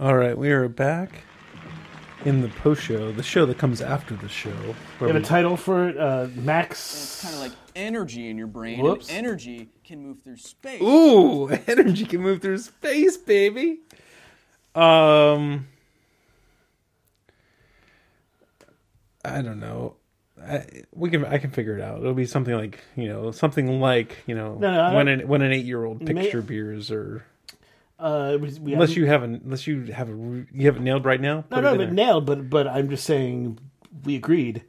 All right, we are back in the post show, the show that comes after the show. We Where have a title for it. Uh, Max. It's kind of like energy in your brain. Whoops. And energy can move through space. ooh, energy can move through space, baby. Um, I don't know. I, we can I can figure it out. It'll be something like you know something like you know No, no, when an when an eight year old May- picks beers or Uh, we, we unless you haven't unless you have a you have it nailed right now. No, no, but nailed. But but I'm just saying we agreed.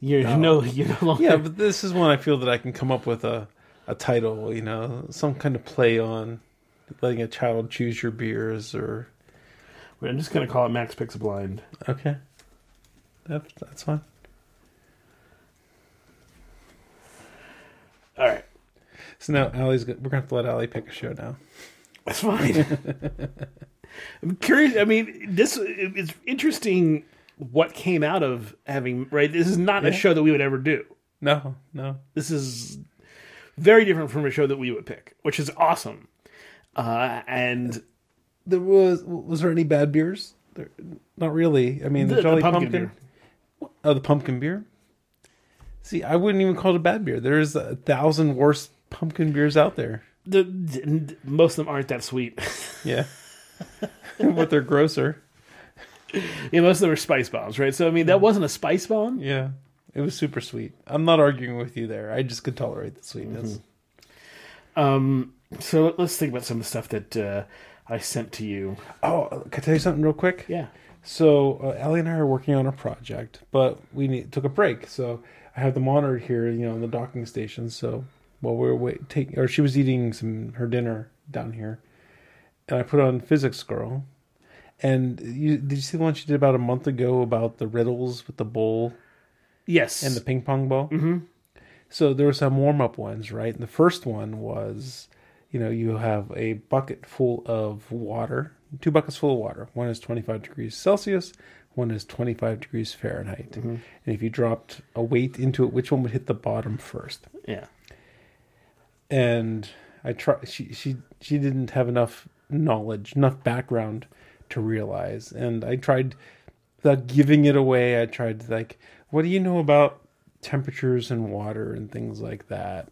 You're no, you're no longer. Yeah, but this is one I feel that I can come up with a a title, you know, some kind of play on letting a child choose your beers or I'm just gonna call it Max Picks a Blind. okay. That, that's fine. All right, So now Allie's we're gonna have to let Allie pick a show now. That's fine. I'm curious. I mean, this it's interesting. What came out of having right? This is not a show that we would ever do. No, no. This is very different from a show that we would pick, which is awesome. Uh, and There was was there any bad beers? There, not really. I mean, the, The- the Jolly pumpkin Pumpkin. Oh, the pumpkin beer. See, I wouldn't even call it a bad beer. There's a thousand worse pumpkin beers out there. The, most of them aren't that sweet. Yeah, but they're grosser. yeah, most of them are spice bombs, right? So I mean, that wasn't a spice bomb. Yeah, it was super sweet. I'm not arguing with you there. I just could tolerate the sweetness. Um, so let- let's think about some of the stuff that uh, I sent to you. Oh, can I tell you something real quick? Yeah. So uh, Ellie and I are working on a project, but we need, took a break. So I have the monitor here, you know, in the docking station. So while we were wait, take, or she was eating some her dinner down here, and I put on Physics Girl. And you, did you see the one she did about a month ago about the riddles with the bowl Yes. and the ping pong ball? Mm-hmm. So there were some warm up ones, right? And the first one was, you know, you have a bucket full of water, two buckets full of water. One is 25 degrees Celsius, one is 25 degrees Fahrenheit. And if you dropped a weight into it, which one would hit the bottom first? yeah. And I try. She she she didn't have enough knowledge, enough background to realize. And I tried, without giving it away, I tried like, what do you know about temperatures and water and things like that?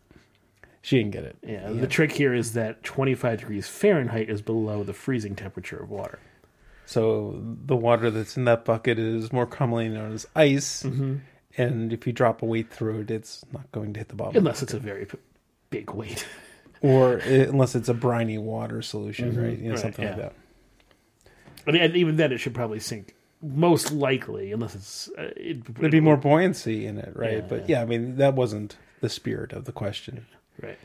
She didn't get it. Yeah. The trick here is that 25 degrees Fahrenheit is below the freezing temperature of water. So the water that's in that bucket is more commonly known as ice. Mm-hmm. And if you drop a weight through it, it's not going to hit the bottom. Unless it's a very big weight. or uh, unless it's a briny water solution, right? You know, Right, something like that. I mean, even then, it should probably sink. Most likely, unless it's. Uh, it, There'd be more buoyancy in it, right? Yeah, but yeah. I mean, that wasn't the spirit of the question. Right.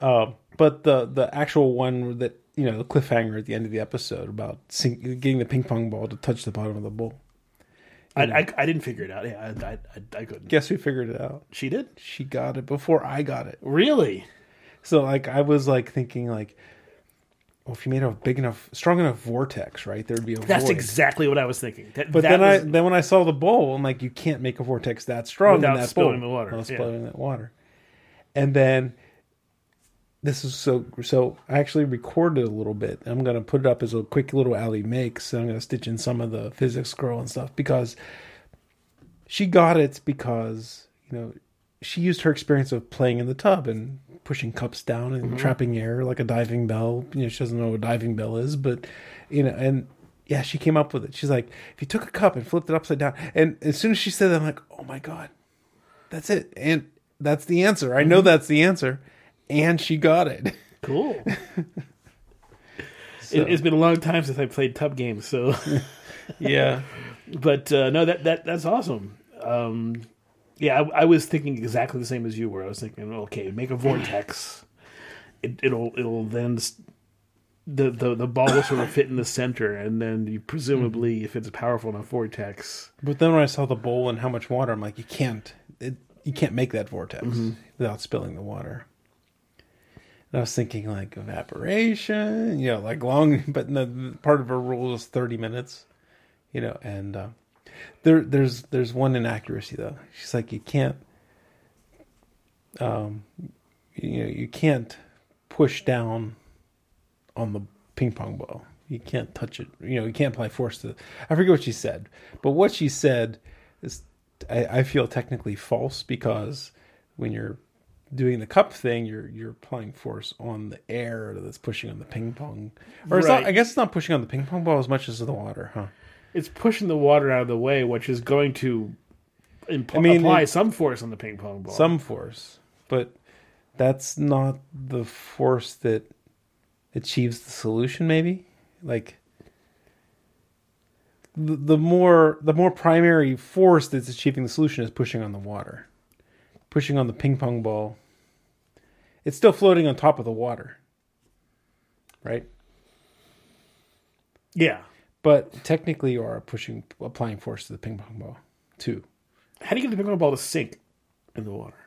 Um, but the the actual one that you know the cliffhanger at the end of the episode about sink, getting the ping pong ball to touch the bottom of the bowl. I, hmm. I, I didn't figure it out. Yeah, I, I, I, couldn't. Guess who figured it out? She did? She got it before I got it. Really? So like I was like thinking like, well, if you made a big enough, strong enough vortex, right, there'd be a That's void. exactly what I was thinking. That, But that then I then when I saw the bowl, I'm like, you can't make a vortex that strong Without in that spilling bowl the water, without yeah. spilling that water. And then this is so so. I actually recorded a little bit. I'm gonna put it up as a quick little Allie makes. And I'm gonna stitch in some of the physics girl and stuff because she got it because you know she used her experience of playing in the tub and pushing cups down and Mm-hmm. trapping air like a diving bell. You know, she doesn't know what a diving bell is, but you know, and yeah, she came up with it. She's like, if you took a cup and flipped it upside down, and as soon as she said that, I'm like, oh my god, that's it, and that's the answer. I Mm-hmm. know that's the answer, and she got it. Cool. So, It, has been a long time since I played tub games, so. yeah, but uh, no, that that that's awesome. Um, yeah, I, I was thinking exactly the same as you were. I was thinking, okay, make a vortex. It, it'll it'll then the, the the ball will sort of fit in the center, and then you presumably, if it's a powerful enough vortex, but then when I saw the bowl and how much water, I'm like, you can't, it, you can't make that vortex without spilling the water. And I was thinking like evaporation, you know, like long, but the part of her rule is 30 minutes, you know, and uh, there, there's, there's one inaccuracy though. She's like, you can't, um, you know, you can't push down on the ping pong ball You can't touch it. You know, you can't apply force to. I forget what she said, but what she said is, I, I feel technically false because when you're doing the cup thing, you're you're applying force on the air that's pushing on the ping pong. Or it's not. Right. I guess it's not pushing on the ping pong ball as much as the water, huh? It's pushing the water out of the way, which is going to impl- I mean, apply it- some force on the ping pong ball. Some force, but that's not the force that achieves the solution. Maybe like the, the more the more primary force that's achieving the solution is pushing on the water, pushing on the ping pong ball. It's still floating on top of the water, right? yeah. But technically, you are pushing applying force to the ping pong ball too. How do you get the ping pong ball to sink in the water?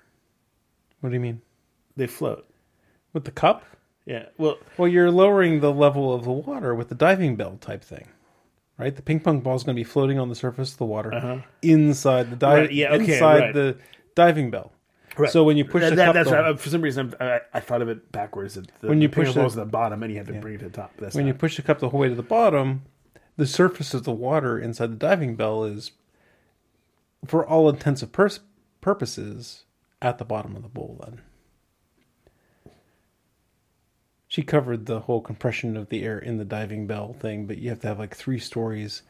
What do you mean They float. with the cup? Yeah. Well, Well, you're lowering the level of the water with the diving bell type thing, right? The ping pong ball is going to be floating on the surface of the water inside the dive, Uh-huh. Right, yeah, okay, inside right. the diving bell. Right. So when you push that, the that- cup, that's the- right. For some reason, I, I thought of it backwards. The, When you the push the- at the bottom, and you have to bring it to the top. That's when you push the cup the whole way to the bottom, the surface of the water inside the diving bell is, for all intents and pers- purposes, at the bottom of the bowl. Then she covered the whole compression of the air in the diving bell thing, but you have to have like three stories.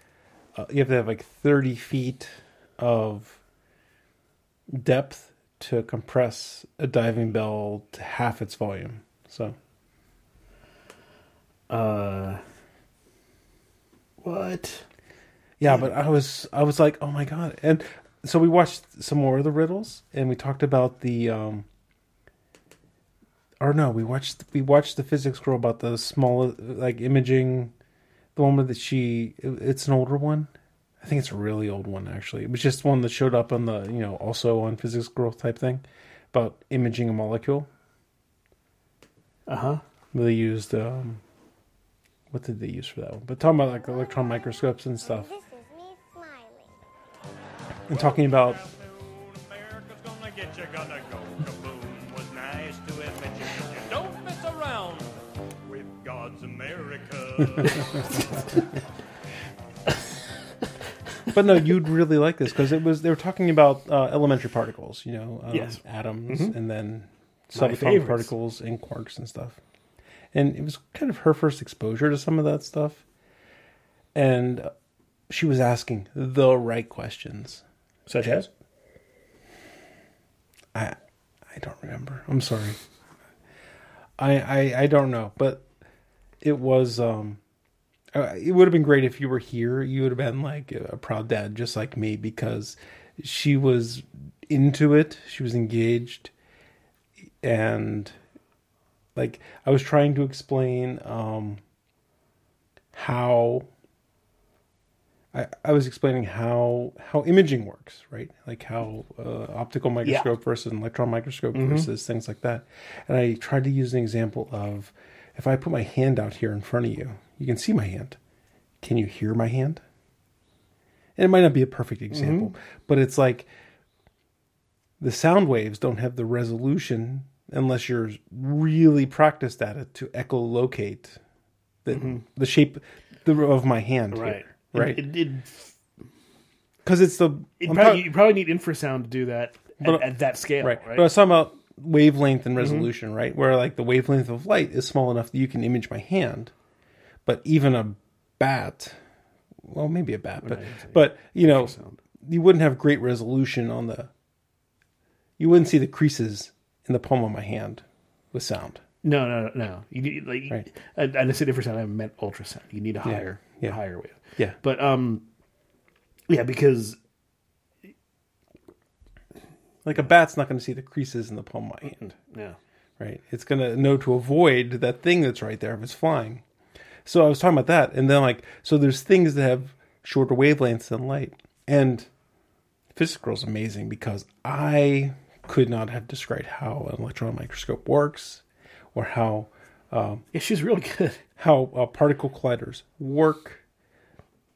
Uh, you have to have like thirty feet of depth to compress a diving bell to half its volume. So. uh, what? Yeah, but I was I was like, oh my god! And so we watched some more of the riddles, and we talked about the um. Or no, we watched we watched the physics girl about the small like imaging, the one that she it's an older one, I think it's a really old one actually. It was just one that showed up on the you know also on physics girl type thing, about imaging a molecule. Uh huh. They used um, what did they use for that one? But talking about like electron microscopes and stuff. This is me smiling. and talking about but no you'd really like this because it was they were talking about uh, elementary particles you know um, Yes. atoms and then subatomic particles and quarks and stuff and it was kind of her first exposure to some of that stuff and she was asking the right questions Such as? I I don't remember. I'm sorry. I I I don't know, but it was um uh, it would have been great if you were here. You would have been like a proud dad just like me because she was into it. She was engaged and like I was trying to explain um how I, I was explaining how how imaging works, right? Like how uh, optical microscope versus an electron microscope versus things like that. And I tried to use an example of if I put my hand out here in front of you, you can see my hand. Can you hear my hand? And it might not be a perfect example, but it's like the sound waves don't have the resolution unless you're really practiced at it to echolocate the the shape of my hand Right. here, right? It, it, Because it's the probably, you probably need infrasound to do that at, But- at that scale, right. right? Mm-hmm. But I was talking about wavelength and resolution, right? Where like the wavelength of light is small enough that you can image my hand, but even a bat, well, maybe a bat, but but you know, you wouldn't have great resolution on the. You wouldn't see the creases in the palm of my hand with sound. No, no, no. You need like, Right. and, and I said infrasound. I meant ultrasound. You need a higher, yeah. higher wave. Yeah, But um, yeah, because like a bat's not going to see the creases in the palm of my hand. yeah, right? It's going to know to avoid that thing that's right there if it's flying. So I was talking about that, and then like, so there's things that have shorter wavelengths than light, and Physics Girl's amazing because I could not have described how an electron microscope works, or how yeah, she's really good. how uh, particle colliders work.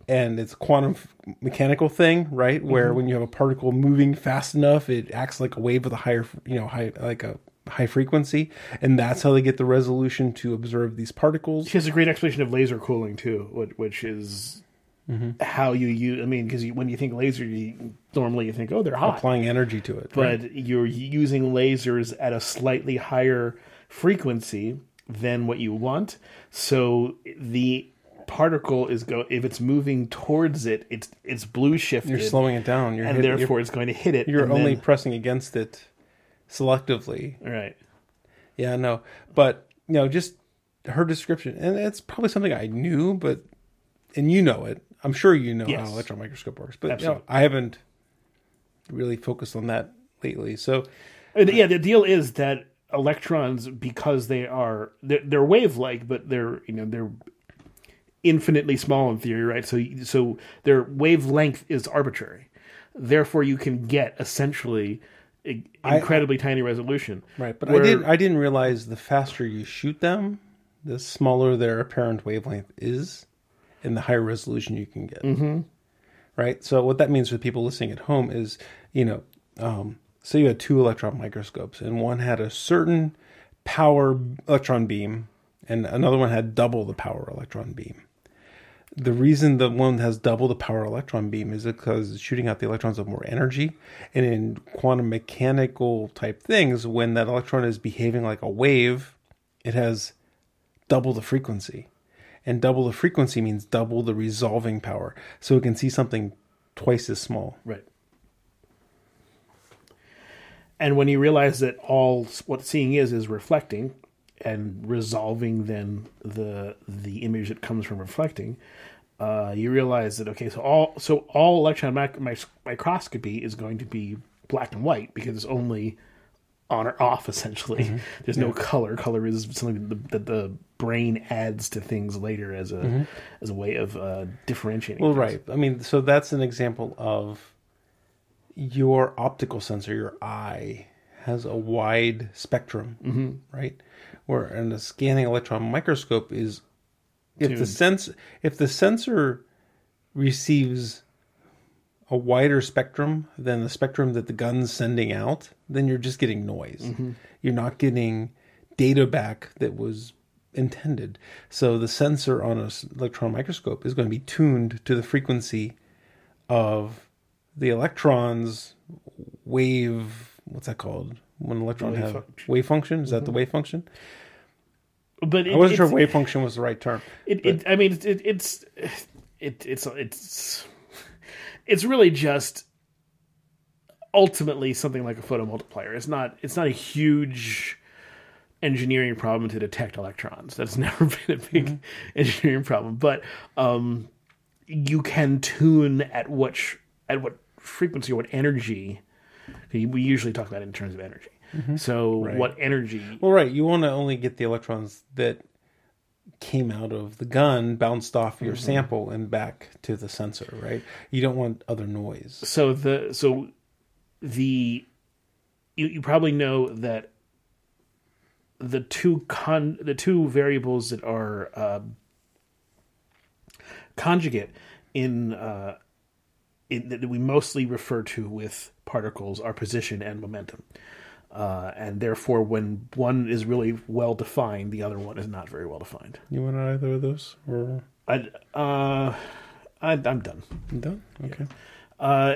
And it's a quantum mechanical thing, right? Where when you have a particle moving fast enough, it acts like a wave with a higher, you know, high like a high frequency, and that's how they get the resolution to observe these particles. She has a great explanation of laser cooling too, which, which is how you use. I mean, because when you think laser, you, normally you think, oh, they're hot, Applying energy to it, but right? you're using lasers at a slightly higher frequency than what you want. So the particle is go if it's moving towards it, it's it's blue shifted. you're slowing it down. You're and hitting- therefore it's going to hit it. you're, you're only then- pressing against it selectively. right. Yeah, no, but you know, just her description, and it's probably something I knew, but and you know it. I'm sure you know Yes. how electron microscope works, but you know, I haven't really focused on that lately. So And, yeah, the deal is that electrons, because they are they're, they're wave-like, but they're you know they're infinitely small in theory, right? So so their wavelength is arbitrary. Therefore, you can get essentially i- I- incredibly tiny resolution. Right, but Where- I didn't. I didn't realize the faster you shoot them, the smaller their apparent wavelength is, and the higher resolution you can get. Mm-hmm. Right. So what that means for people listening at home is, you know, um, so you had two electron microscopes, and one had a certain power electron beam, and another one had double the power electron beam. The reason the one has double the power electron beam is because it's shooting out the electrons of more energy. And in quantum mechanical type things, when that electron is behaving like a wave, it has double the frequency. And double the frequency means double the resolving power. So it can see something twice as small. Right. And when you realize that all what seeing is is reflecting and resolving then the the image that comes from reflecting, uh, you realize that okay, so all so all electron mic- mic- microscopy is going to be black and white because it's only on or off essentially. There's no color. Color is something that the, that the brain adds to things later as a as a way of uh, differentiating. Well, things. right. I mean, so that's an example of your optical sensor, your eye, has a wide spectrum, right? Where and a scanning electron microscope is if the Tuned. sense if the sensor receives a wider spectrum than the spectrum that the gun's sending out, then you're just getting noise. Mm-hmm. You're not getting data back that was intended. So the sensor on an electron microscope is going to be tuned to the frequency of the electrons wave what's that called when an electron Wave have function. wave function is that the wave function But it, i wasn't sure wave function was the right term It, it I mean, it, it, it's it, it's it's it's really just ultimately something like a photomultiplier. It's not it's not a huge engineering problem to detect electrons. That's never been a big engineering problem. But um, you can tune at which at what frequency or what energy. We usually talk about it in terms of energy. So what energy? well right. You want to only get the electrons that came out of the gun bounced off your sample and back to the sensor right? You don't want other noise. So the so the you, you probably know that the two con the two variables that are uh, conjugate in uh, in that we mostly refer to with particles are position and momentum. Uh, and therefore, when one is really well defined, the other one is not very well defined. you want either of those or I, uh, I, I'm done. you done okay Uh,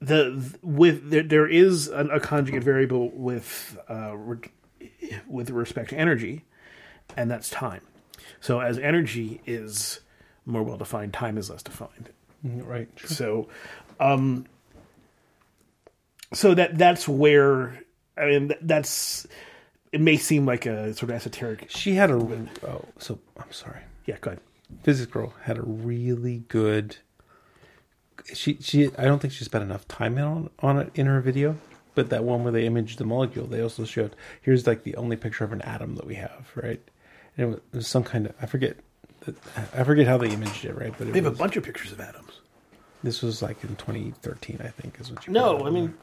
the with there, there is an, a conjugate variable with uh, re, with respect to energy, and that's time. So as energy is more well defined, time is less defined. Mm, right sure. So, um, so that that's where I mean that's it may seem like a sort of esoteric. she had a oh so i'm sorry Yeah, go ahead. physics girl had a really good she she i don't think she spent enough time on on it in her video but that one where they imaged the molecule they also showed here's like the only picture of an atom that we have right and it was, it was some kind of i forget i forget how they imaged it right but They have a bunch of pictures of atoms. This was like in 2013 i think is what you No, I mean,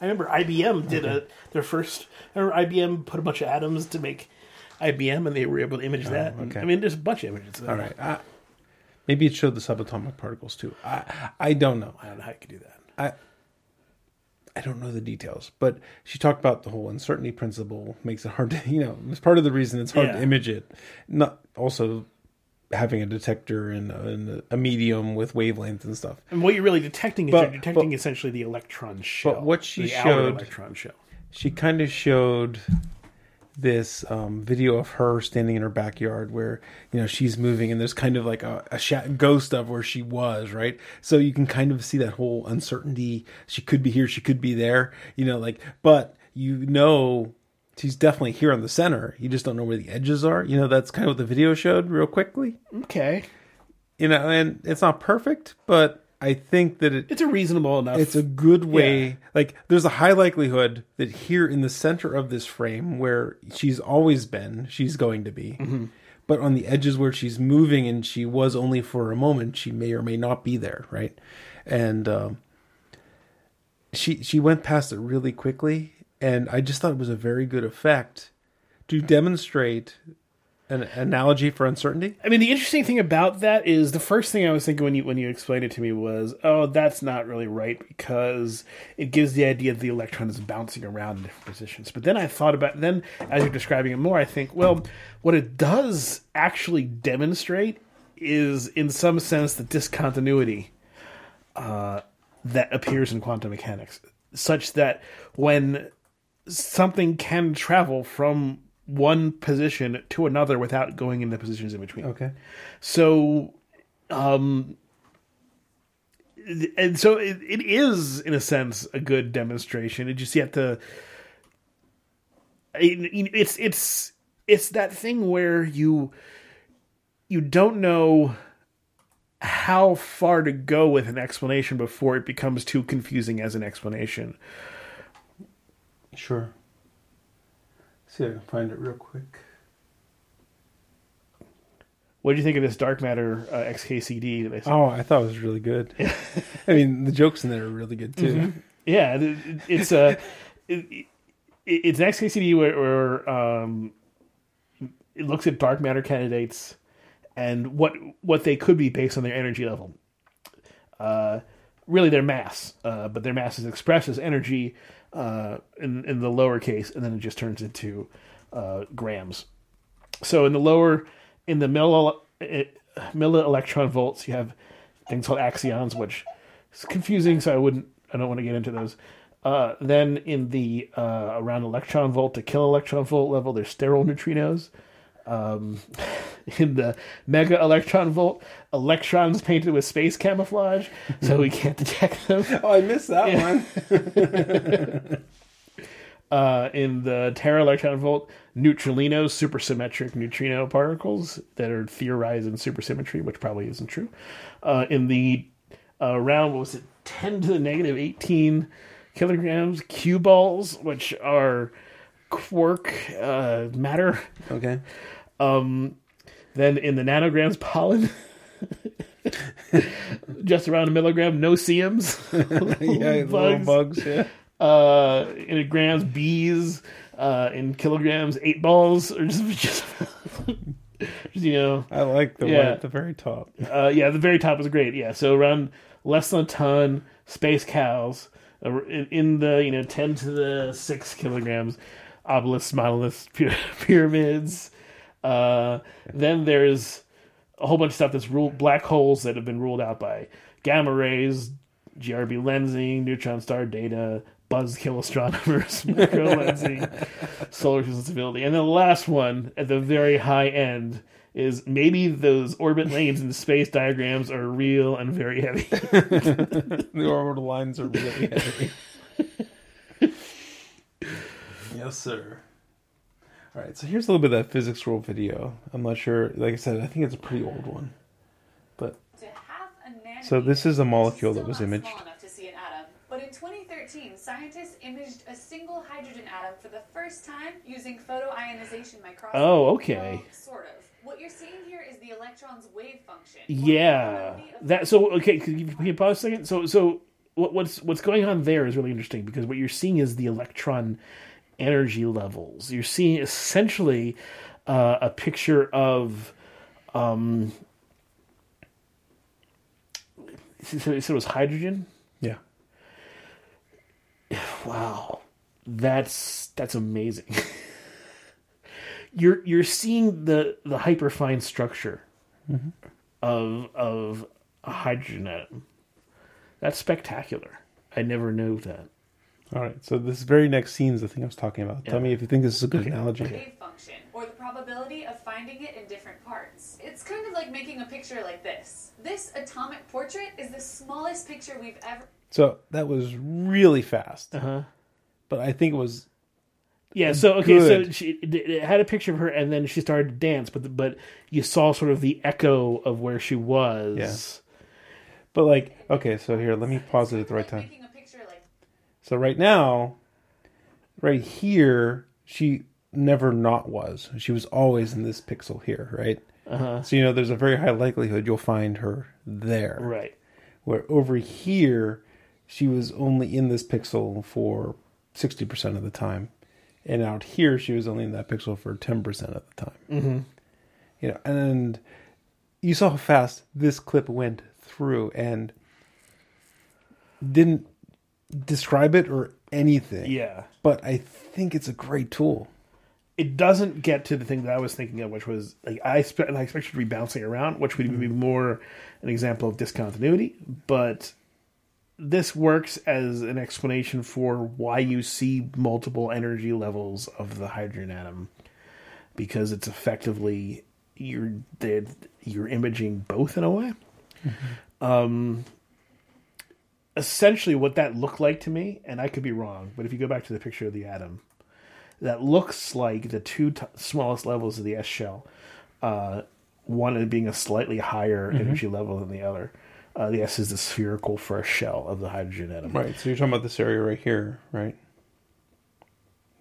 I remember IBM did a their first. I remember IBM put a bunch of atoms to make IBM, and they were able to image oh, that. Oh, okay. I mean, there's a bunch of images. That. all right I, maybe it showed the subatomic particles too i i don't know I don't know how you could do that. I I don't know the details, but she talked about the whole uncertainty principle makes it hard to, you know, it's part of the reason it's hard Yeah. to image it. Not also having a detector and, a- and a medium with wavelength and stuff. And what you're really detecting is But- you're detecting but- essentially the electron shell. But what she the showed- electron shell. She kind of showed this um, video of her standing in her backyard where you know she's moving and there's kind of like a, a sha- ghost of where she was right so you can kind of see that whole uncertainty she could be here she could be there you know like but you know she's definitely here on the center you just don't know where the edges are you know that's kind of what the video showed real quickly Okay, you know and it's not perfect but i think that it it's a reasonable enough. it's a good way Yeah. like there's a high likelihood that here in the center of this frame where she's always been she's going to be Mm-hmm. but on the edges where she's moving and she was only for a moment she may or may not be there right and um, she she went past it really quickly and i just thought it was a very good effect to demonstrate an analogy for uncertainty I mean, the interesting thing about that is the first thing I was thinking when you when you explained it to me was, oh, that's not really right because it gives the idea that the electron is bouncing around in different positions. But then I thought about then as you're describing it more, I think, well, what it does actually demonstrate is, in some sense, the discontinuity uh, that appears in quantum mechanics, such that when something can travel from one position to another without going into positions in between. okay So, um, and so it, it is in a sense a good demonstration. It just you have to. it- It's it's it's that thing where you you don't know how far to go with an explanation before it becomes too confusing as an explanation. Sure see if i can find it real quick What do you think of this dark matter uh, XKCD? That they Oh, I thought it was really good. I mean, the jokes in there are really good too. Yeah, it- it- it's a it, it- it's an XKCD where, where um, it looks at dark matter candidates and what what they could be based on their energy level. Uh, really, their mass, uh, but their mass is expressed as energy uh, in in the lower case, and then it just turns into uh, grams. So in the lower, in the milli, eh, milli electron volts, you have things called axions, which is confusing. So I wouldn't, I don't want to get into those. Uh, then in the uh, around electron volt to kiloelectron electron volt level, there's sterile neutrinos. Um, in the mega electron volt, electrons painted with space camouflage, so we can't detect them. Oh, I missed that one. uh, in the tera electron volt, neutralinos, supersymmetric neutrino particles that are theorized in supersymmetry, which probably isn't true. Uh, in the uh, around, what was it, 10 to the negative 18 kilograms, Q balls, which are quark uh, matter. Okay. Then in the nanograms, pollen. Just around a milligram, no-see-ums. Yeah, little bugs. Yeah. uh, in grams, bees, uh, in kilograms, eight balls, or just, just, just, you know, I like the one Yeah. at the very top. uh, yeah, the very top is great. Yeah, so around less than a ton, space cows, uh, in, the you know ten to the six kilograms, obelisks, monoliths, py- pyramids. Uh, then there's a whole bunch of stuff that's ruled black holes that have been ruled out by gamma rays, GRB lensing, neutron star data, buzzkill astronomers, micro lensing, solar system stability, and then the last one at the very high end is maybe those orbit lanes in space diagrams are real and very heavy. The orbital lines are really heavy. yes, sir. All right, so here's a little bit of that physics girl video. I'm not sure. Like I said, I think it's a pretty old one. But to half a nanometer. So this is a molecule that was imaged. Small enough to see an atom. But in 2013, scientists imaged a single hydrogen atom for the first time using photoionization microscopy. Oh, okay. Well, sort of. What you're seeing here is the electron's wave function. Yeah, that. So okay, can you, can you pause a second? So so what, what's what's going on there is really interesting because what you're seeing is the electron energy levels. You're seeing essentially uh, a picture of. Um, so, it was hydrogen. yeah, Wow, that's that's amazing. you're you're seeing the the hyperfine structure of of a hydrogen atom. That's spectacular. I never knew that. All right. So this very next scene is the thing I was talking about. Yeah. Tell me if you think this is a good analogy. wave function, or the probability of finding it in different parts. It's kind of like making a picture like this. This atomic portrait is the smallest picture we've ever. So that was really fast, Uh huh. but I think it was Yeah. So okay. So she it, it had a picture of her, and then she started to dance, but but you saw sort of the echo of where she was. Yeah. But like, okay, so here, let me pause it at the right time. Making a picture like So right now, right here, she never not was. She was always in this pixel here, right? Uh-huh. So you know, there's a very high likelihood you'll find her there. Right. Where over here, she was only in this pixel for sixty percent of the time, and out here, she was only in that pixel for ten percent of the time. Mm-hmm. You know, and you saw how fast this clip went through, and didn't describe it or anything. Yeah. But I think it's a great tool. it doesn't get to the thing that I was thinking of, which was like I expect I expected to be bouncing around, which would be more an example of discontinuity. But this works as an explanation for why you see multiple energy levels of the hydrogen atom, because it's effectively you're you're imaging both in a way. Um, essentially, what that looked like to me, and I could be wrong, but if you go back to the picture of the atom, that looks like the two t- smallest levels of the S shell, uh, one being a slightly higher energy level than the other. Uh, the S is the spherical first shell of the hydrogen atom. Right. So you're talking about this area right here, right?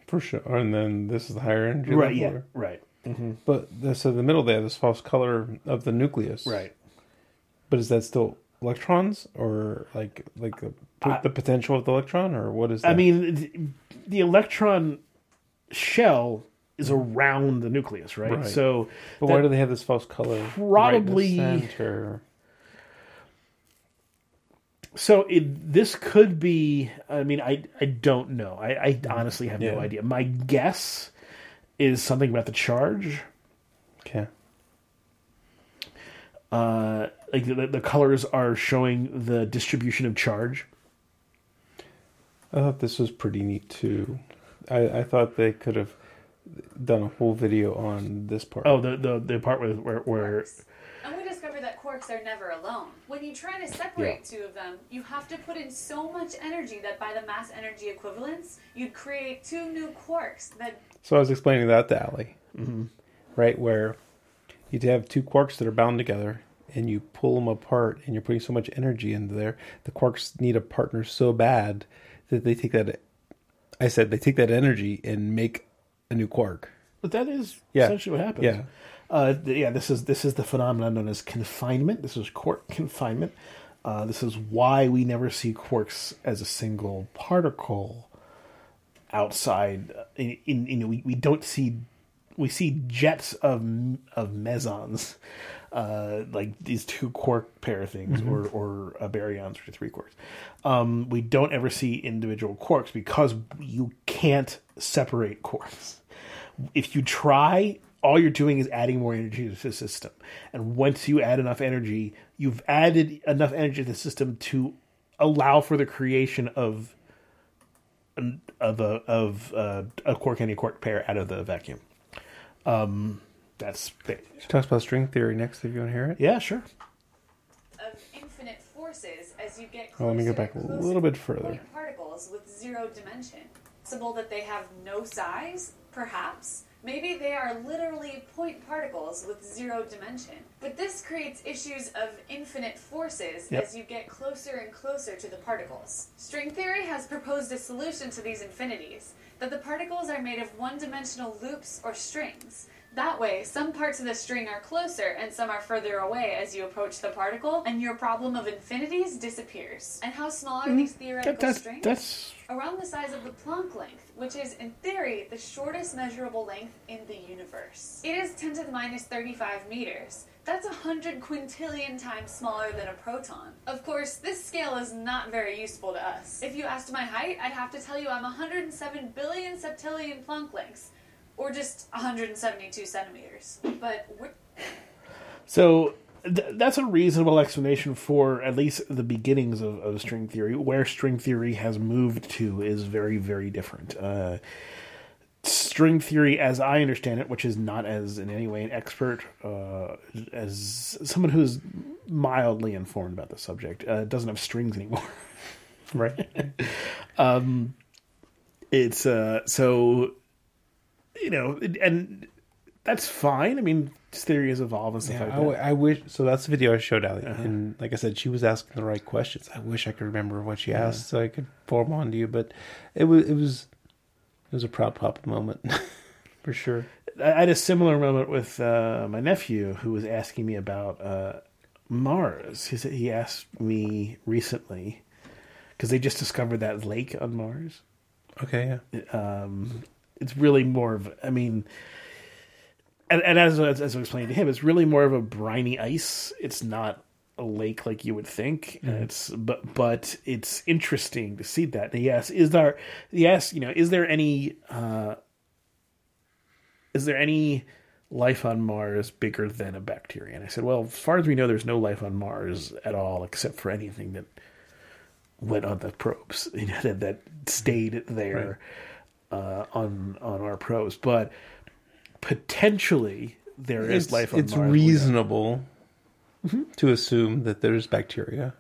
For sure. And then this is the higher energy Right. level, Yeah. Right. But the, so the middle there, this false color of the nucleus. Right. But is that still electrons or like like the, I- the potential of the electron or what is that? I mean, the, electron shell is around the nucleus, right? Right. So, but why do they have this false color? Probably- right in the center? so it, this could be. I mean, I I don't know. I, I honestly have Yeah. no idea. My guess is something about the charge. Okay. Uh, like the, the colors are showing the distribution of charge. I thought this was pretty neat too. I, I thought they could have done a whole video on this part. Oh, the the, the part where where, where. And we discovered that quarks are never alone. When you try to separate two of them, you have to put in so much energy that by the mass energy equivalence, you'd create two new quarks that So I was explaining that to Allie, mm-hmm. right? Where you'd have two quarks that are bound together, and you pull them apart, and you're putting so much energy into there. The quarks need a partner so bad that they take that. I said they take that energy and make a new quark. But that is Yeah. essentially what happens. Yeah. Uh, yeah. This is this is the phenomenon known as confinement. This is quark confinement. Uh, this is why we never see quarks as a single particle outside. uh, In, in you know, we, we don't see we see jets of of mesons, uh, like these two quark pair things, or or uh, baryons, which are three quarks. Um, we don't ever see individual quarks because you can't separate quarks if you try, all you're doing is adding more energy to the system. And once you add enough energy, you've added enough energy to the system to allow for the creation of of a of uh, a quark anti quark pair out of the vacuum. Um, that's She talks about string theory next. If you want to hear it. yeah, sure. of infinite forces as you get Oh, closer let me go back and a closer little bit to further. particles with zero dimension. Possible that they have no size, perhaps. Maybe they are literally point particles with zero dimension. But this creates issues of infinite forces Yep. as you get closer and closer to the particles. String theory has proposed a solution to these infinities that the particles are made of one dimensional loops or strings. That way, some parts of the string are closer and some are further away as you approach the particle, and your problem of infinities disappears. And how small are mm. these theoretical That, that's strings? that's around the size of the Planck length, which is, in theory, the shortest measurable length in the universe. It is 10 to the minus 35 meters. That's a hundred quintillion times smaller than a proton. Of course, this scale is not very useful to us. If you asked my height, I'd have to tell you I'm 107 billion septillion Planck lengths, or just 172 centimeters. But we're, So th- that's a reasonable explanation for at least the beginnings of, of string theory. Where string theory has moved to is very, very different. Uh, string theory, as I understand it, which is not as in any way an expert, uh, as someone who's mildly informed about the subject, uh, doesn't have strings anymore. Right. um, it's uh so you know and that's fine i mean theories evolve and stuff Yeah, like I, that w- I wish. So that's the video I showed Allie, and like I said, she was asking the right questions. I wish I could remember what she asked, so I could form on to you. But it was it was it was a proud papa moment, for sure. I had a similar moment with uh, my nephew who was asking me about uh, Mars. He said he asked me recently because they just discovered that lake on Mars. Okay, yeah. Um, it's really more of, I mean, and, and as, as as I explained to him, it's really more of a briny ice. It's not a lake like you would think. And it's but but it's interesting to see that. And asked, "Is there?" He asked, "You know, is there any?" Uh, is there any life on Mars bigger than a bacteria? And I said, well, as far as we know, there's no life on Mars at all, except for anything that went on the probes, you know, that, that stayed there uh, on on our probes. But potentially there is It's, life on it's Mars. Reasonable to assume that there's bacteria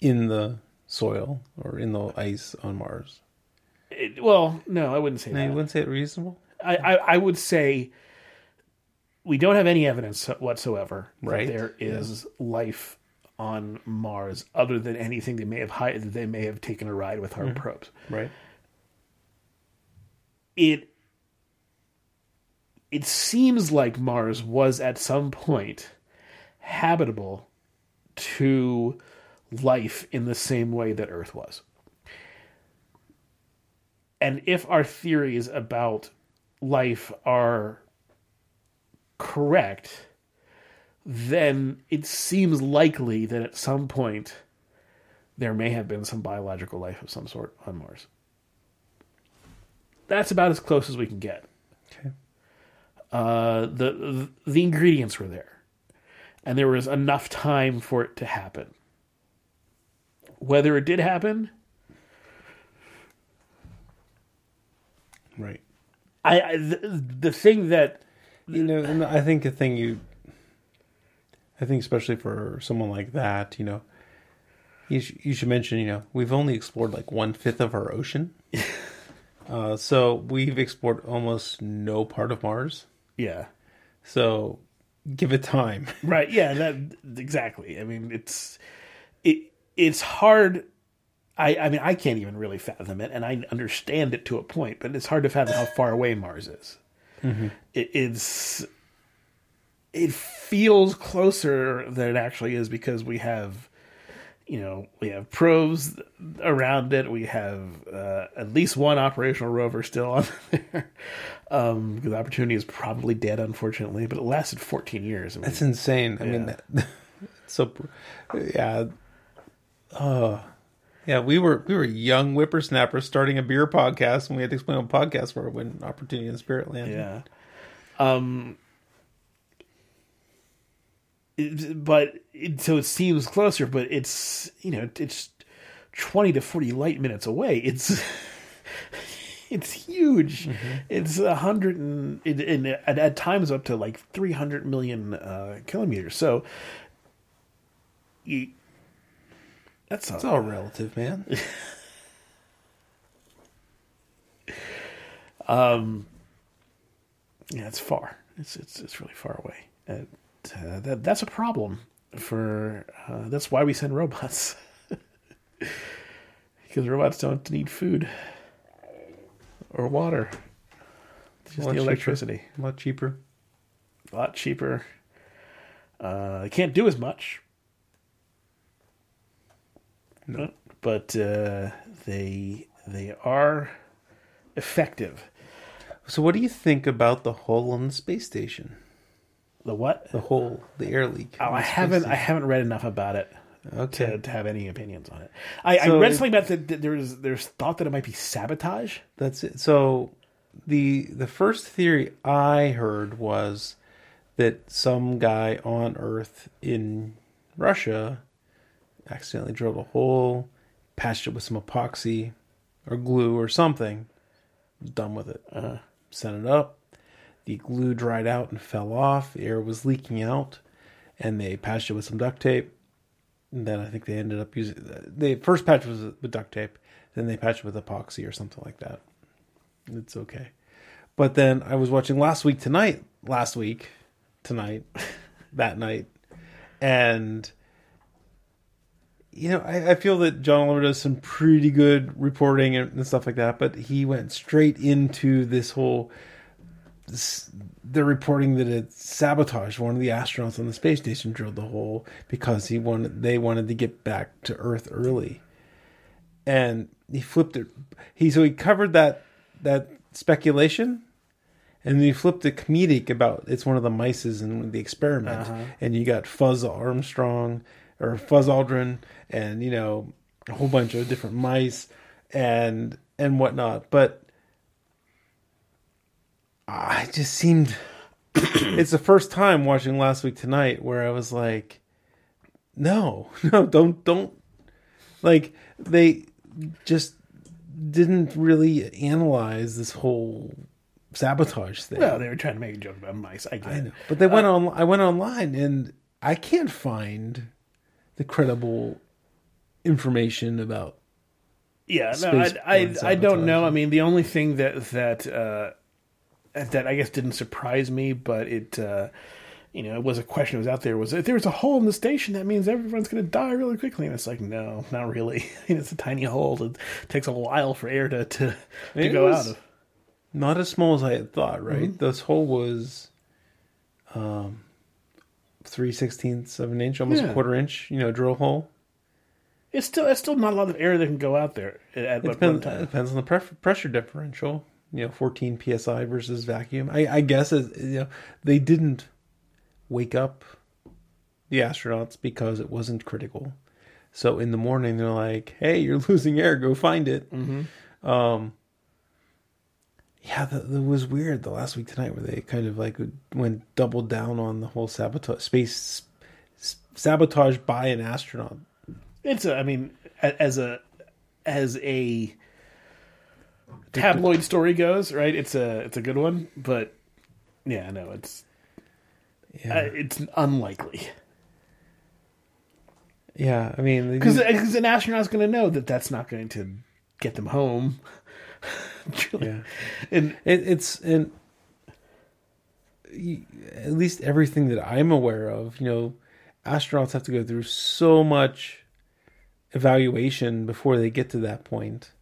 in the soil or in the ice on Mars. It- well, no, I wouldn't say No, you wouldn't say it reasonable. I, I, I would say we don't have any evidence whatsoever Right. that there is life on Mars other than anything they may have hi- that they may have taken a ride with our mm-hmm. probes. Right. It it seems like Mars was at some point habitable to life in the same way that Earth was. And if our theories about life are correct, then it seems likely that at some point there may have been some biological life of some sort on Mars. That's about as close as we can get. Okay. Uh, the the ingredients were there, and there was enough time for it to happen. Whether it did happen, Right. I, I the, the thing that You know, I think the thing you, I think especially for someone like that, you know, you, sh- you should mention, you know, we've only explored like one fifth of our ocean. uh, so we've explored almost no part of Mars. yeah So give it time. right yeah that exactly. I mean it's it it's hard. I I mean I can't even really fathom it, and I understand it to a point, but it's hard to fathom how far away Mars is. It, it's it feels closer than it actually is because we have you know we have probes around it we have uh, at least one operational rover still on there um because opportunity is probably dead unfortunately but it lasted 14 years I mean, That's insane. I mean, that, so yeah, oh yeah. We were we were young whippersnappers starting a beer podcast, and we had to explain what podcasts were when Opportunity and Spirit landed. yeah um but it, so it seems closer but it's you know it's 20 to 40 light minutes away it's it's huge it's a hundred and, at, at times up to like 300 million uh kilometers so you, that's It's a, all relative, man. Um, yeah, it's far. It's it's it's really far away. And, uh, that that's a problem for. Uh, that's why we send robots because robots don't need food or water. They just the need cheaper. electricity. A lot cheaper. A lot cheaper. Uh, they can't do as much. No, but uh, they they are effective. So, what do you think about the hole on the space station? The what? The whole the air leak. Oh, I haven't. I haven't read enough about it Okay. to, to have any opinions on it. I, I read something about that. that There's there's thought that it might be sabotage. That's it. So the the first theory I heard was that some guy on Earth in Russia accidentally drilled a hole, patched it with some epoxy or glue or something, was done with it. Uh, sent it up. The glue dried out and fell off. The air was leaking out, and they patched it with some duct tape. And then I think they ended up using the first patch was with duct tape. Then they patched it with epoxy or something like that. It's okay. But then I was watching last week tonight, last week tonight, that night, and you know I, I feel that John Oliver does some pretty good reporting and, and stuff like that. But he went straight into this whole. They're reporting that it's sabotaged one of the astronauts on the space station drilled the hole because he wanted they wanted to get back to Earth early and he flipped it. He so he covered that that speculation, and then he flipped the comedic about it's one of the mices in the experiment, uh-huh. and you got Fuzz Armstrong or Fuzz Aldrin, and you know a whole bunch of different mice and and whatnot, but. I just seemed. it's the first time watching last week tonight where I was like, no, no, don't, don't like they just didn't really analyze this whole sabotage thing. Well, they were trying to make a joke about mice. I I know, but they went on. I went online and I can't find the credible information about. Yeah, no, I, I, I don't know. I mean, the only thing that that uh, that I guess didn't surprise me, but it uh, you know it was a question that was out there was if there was a hole in the station, that means everyone's going to die really quickly. And it's like, no, not really. I mean, it's a tiny hole. It takes a while for air to to, to go out of. Not as small as I had thought. Right, Mm-hmm. this hole was, um, three sixteenths of an inch, almost Yeah. a quarter inch. You know, drill hole. It's still it's still not a lot of air that can go out there at, It one depends, it depends on the pref- pressure differential. You know, 14 psi versus vacuum. I, I guess it, you know they didn't wake up the astronauts because it wasn't critical. So in the morning they're like, "Hey, you're losing air. Go find it." Mm-hmm. Um, yeah, that, that was weird. The last week tonight, where they kind of like went double down on the whole sabotage, space sabotage by an astronaut. It's a, I mean, as a as a tabloid story goes, right? It's a it's a good one, but yeah, no, it's Yeah, uh, it's unlikely yeah. I mean, they because an astronaut's going to know that that's not going to get them home. yeah. and It, it's and at least everything that I'm aware of, you know, astronauts have to go through so much evaluation before they get to that point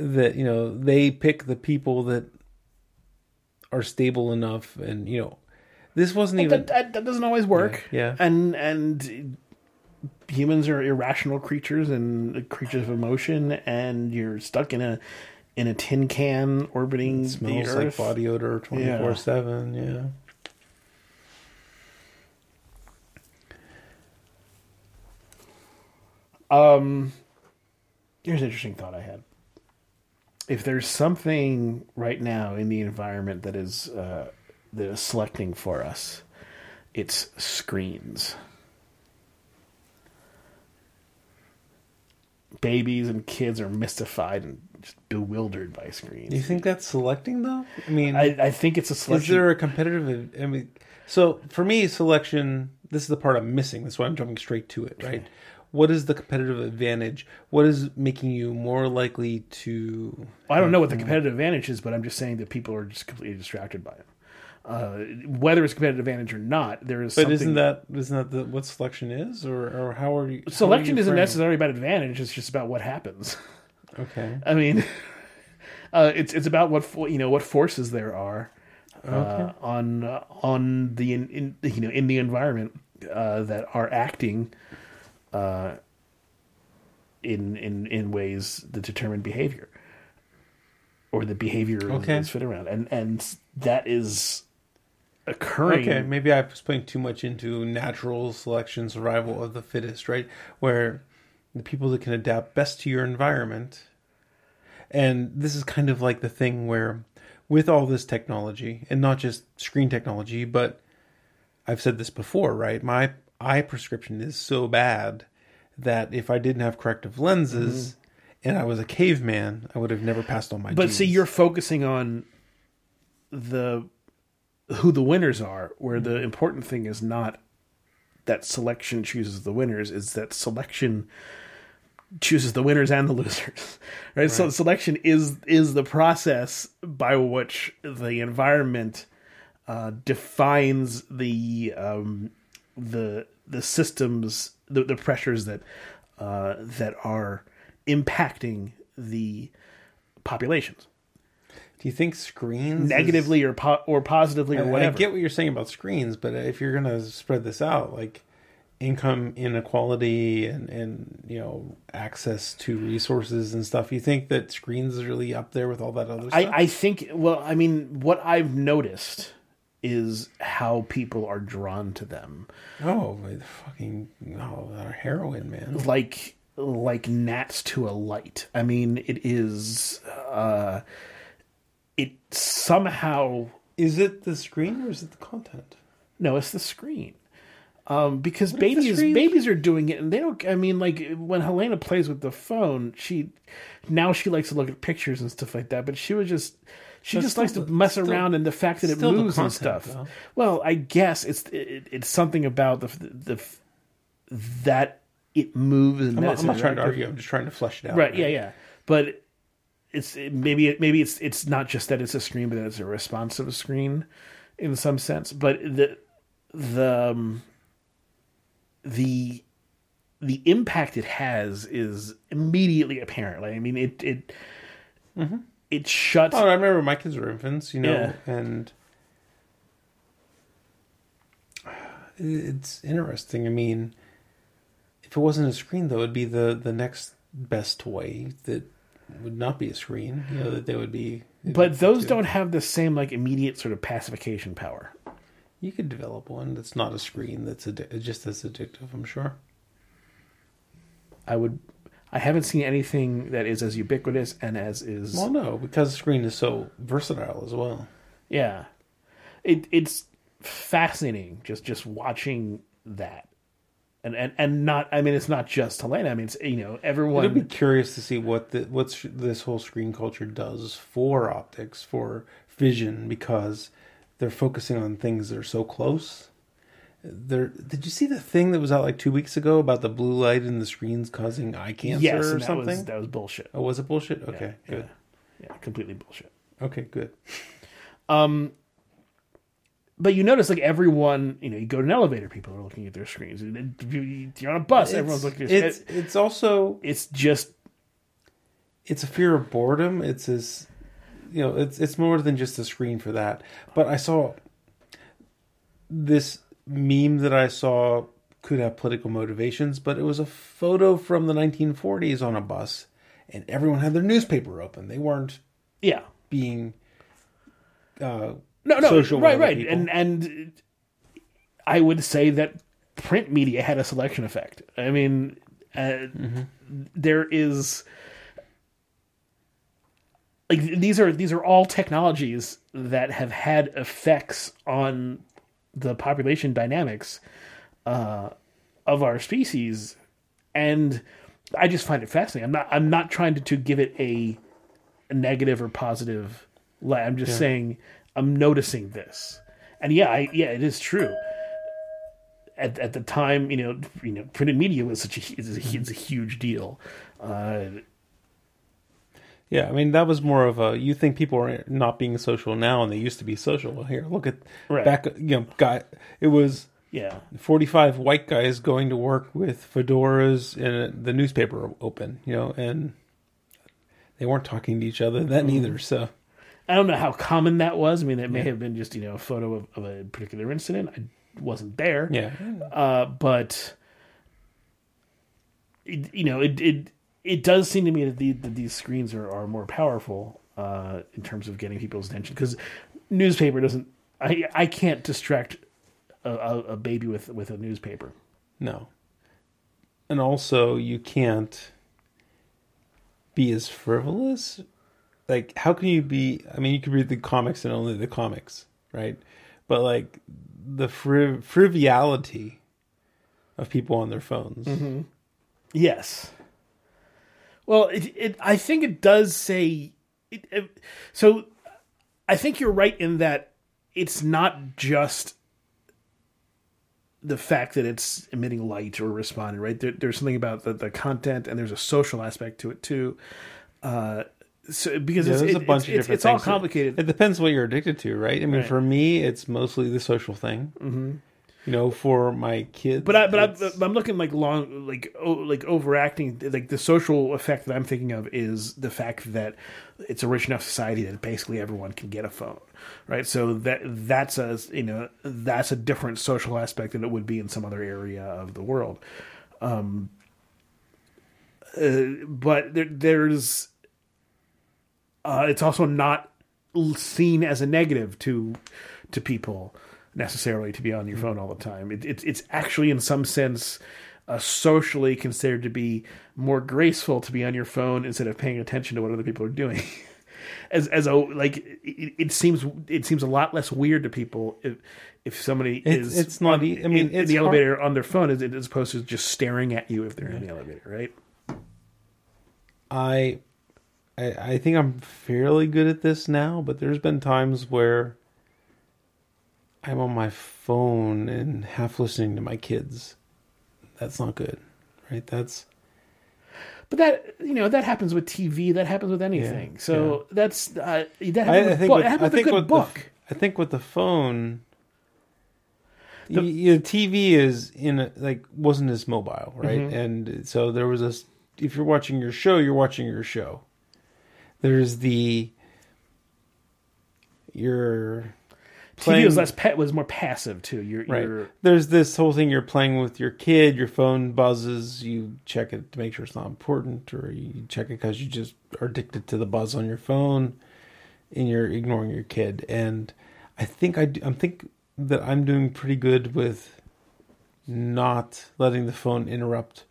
that you know they pick the people that are stable enough and you know this wasn't even that, that, doesn't always work. Yeah, yeah. and and humans are irrational creatures and creatures of emotion, and you're stuck in a in a tin can orbiting the smells like Earth. body odor 24 7 yeah Um, here's an interesting thought I had. If there's something right now in the environment that is uh, that is selecting for us, it's screens. Babies and kids are mystified and just bewildered by screens. do you think that's selecting though i mean I, I think it's a selection. Is there a competitive? I mean, so for me, selection. This is the part I'm missing. That's why I'm jumping straight to it. Right. What is the competitive advantage? What is making you more likely to? Well, I don't know what the competitive advantage is, but I'm just saying that people are just completely distracted by it. Uh, whether it's competitive advantage or not, there is. But something, isn't that isn't that the, what selection is, or or how are you? how are selection you isn't framed? necessarily about advantage? It's just about what happens. Okay. I mean, uh, it's it's about what you know what forces there are uh, on uh, on the in, in you know in the environment uh, that are acting uh, in in in ways that determine behavior or the behavior Okay. is fit around and and that is occurring. Okay, maybe I was putting too much into natural selection, survival of the fittest, right? Where the people that can adapt best to your environment. And this is kind of like the thing where, with all this technology, and not just screen technology, but I've said this before, right? My eye prescription is so bad that if I didn't have corrective lenses and I was a caveman, I would have never passed on my. Mm-hmm. But see, you're focusing on the who the winners are, where the important thing is not that selection chooses the winners, is that selection chooses the winners and the losers. Right? So selection is is the process by which the environment uh, defines the um, the the systems the, the pressures that uh, that are impacting the populations Do you think screens is- negatively or po- or positively or I- whatever. I get what you're saying about screens, but if you're gonna spread this out, like income inequality and and you know access to resources and stuff, you think that screens is really up there with all that other stuff? I, I think well, I mean, what I've noticed is how people are drawn to them, oh, the fucking oh, heroin, man. like like gnats to a light. I mean, it is uh, it somehow Is it the screen or is it the content? No, it's the screen. Um, because the babies babies are doing it, and they don't. I mean, like when Helena plays with the phone, she now she likes to look at pictures and stuff like that. But she was just she just likes to mess around, and the fact that it moves and stuff. though. Well, I guess it's it, it's something about the the that it moves. And I'm not, I'm not trying to argue. I'm just trying to flesh it out. Right? Yeah, yeah. But it's it- maybe it, maybe it's it's not just that it's a screen, but that it's a responsive screen in some sense. But the the um, the the impact it has is immediately apparent. Like, I mean, it it it shuts. Oh, I remember my kids were infants, you know, Yeah. and it's interesting. I mean, if it wasn't a screen, though, it'd be the the next best toy that would not be a screen. You know, that they would be. but those don't have the same like immediate sort of pacification power. You could develop one that's not a screen that's addi- just as addictive. I'm sure. I would. I haven't seen anything that is as ubiquitous and as is. Well, no, because the screen is so versatile as well. Yeah, it it's fascinating just just watching that, and and and not. I mean, it's not just Helena. I mean, it's you know everyone. I'd be curious to see what the, what's this whole screen culture does for optics, for vision, because they're focusing on things that are so close. There, did you see the thing that was out like two weeks ago about the blue light in the screens causing eye cancer yes, or that something? was that was bullshit. oh, was it bullshit? Okay, yeah, good. yeah, completely bullshit. Okay, good. Um, But you notice, like everyone, you know, you go to an elevator, people are looking at their screens. You're on a bus, everyone's looking at their it's screens. it's also It's just it's a fear of boredom. It's this, you know, it's it's more than just a screen for that. But I saw this meme that I saw could have political motivations, but it was a photo from the 1940s on a bus, and everyone had their newspaper open. They weren't yeah, being uh, no, no, social right, right, people. and and I would say that print media had a selection effect. I mean, uh, there is like these are these are all technologies that have had effects on the population dynamics uh, of our species, and I just find it fascinating. I'm not I'm not trying to, to give it a, a negative or positive light. I'm just saying I'm noticing this, and yeah, I, yeah, it is true. At, at the time, you know, you know, printed media was such a is a, it's a huge deal. Uh, Yeah, I mean that was more of a. You think people are not being social now, and they used to be social. Well, here, look at Right. back. You know, guy. It was yeah, forty-five white guys going to work with fedoras and the newspaper open. You know, and they weren't talking to each other then Mm-hmm. either. So I don't know how common that was. I mean, it may have been just you know a photo of, of a particular incident. I wasn't there. yeah, uh, but it, you know, it, it it does seem to me that, the, that these screens are, are more powerful uh, in terms of getting people's attention because newspaper doesn't I I can't distract a, a, a baby with with a newspaper. No. And also, you can't be as frivolous. Like, how can you be? I mean, you could read the comics and only the comics, right? But like the friv- frivolity of people on their phones. Yes. Well, it, it I think it does say it, it- so I think you're right in that it's not just the fact that it's emitting light or responding, right? There, there's something about the, the content and there's a social aspect to it too. Uh, so because Yeah, it's, there's it- a bunch it's, of it's, different it's all complicated. It depends what you're addicted to, right? I mean, Right. for me, it's mostly the social thing. Mm-hmm. You know, for my kids, But I, but I, I'm looking like long, like oh, like overacting. Like the social effect that I'm thinking of is the fact that it's a rich enough society that basically everyone can get a phone, right? So that that's a you know that's a different social aspect than it would be in some other area of the world. Um, uh, but there, there's, uh, it's also not seen as a negative to to people necessarily to be on your phone all the time. It, it's it's actually in some sense uh, socially considered to be more graceful to be on your phone instead of paying attention to what other people are doing. as as a like it, it seems it seems a lot less weird to people if if somebody It's- is it's not on- I mean, in, in the hard- elevator on their phone as, as opposed to just staring at you if they're in the elevator, right? I I think I'm fairly good at this now, but there's been times where I'm on my phone and half listening to my kids. That's not good, right? That's But that you know that happens with TV. That happens with anything. Yeah, so that's uh, that happens I, I with think with, I with think a good with book. The, I think with the phone, The- y y- TV is in a, like wasn't as mobile, right? Mm-hmm. And so there was a if you're watching your show, you're watching your show. There's the you're TV was less pet was more passive too. You're, right. you're There's this whole thing you're playing with your kid. Your phone buzzes. You check it to make sure it's not important, or you check it because you just are addicted to the buzz on your phone, and you're ignoring your kid. And I think I do, I think that I'm doing pretty good with not letting the phone interrupt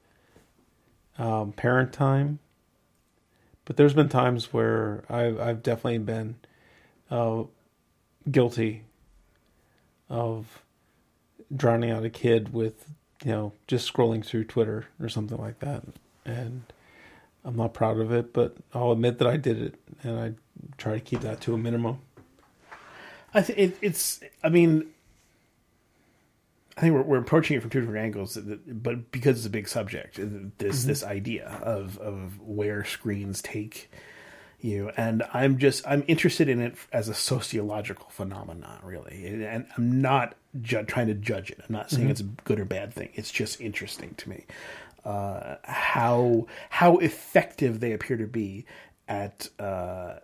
um, parent time. But there's been times where I've I've definitely been uh, guilty of drowning out a kid with you know just scrolling through Twitter or something like that, and I'm not proud of it, but I'll admit that I did it, and I try to keep that to a minimum. I think it, it's. I mean, I think we're, we're approaching it from two different angles, but because it's a big subject, this mm-hmm. this idea of of where screens take you, and I'm just I'm interested in it as a sociological phenomenon, really, and I'm not ju- trying to judge it. I'm not saying it's a good or bad thing. It's just interesting to me uh, how how effective they appear to be at. Uh,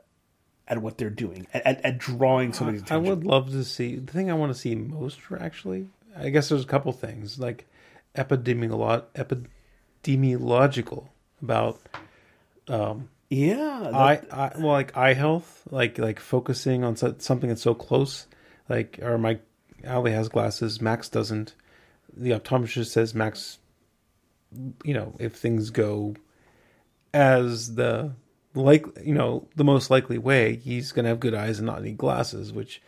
at what they're doing, at, at, at drawing somebody's I attention. would love to see the thing I want to see most for actually. I guess there's a couple things like epidemiolo- epidemiological about Yeah, that- eye well like eye health like like focusing on something that's so close like or my Allie has glasses Max doesn't. The optometrist says Max you know if things go as the like you know the most likely way he's to have good eyes and not need glasses which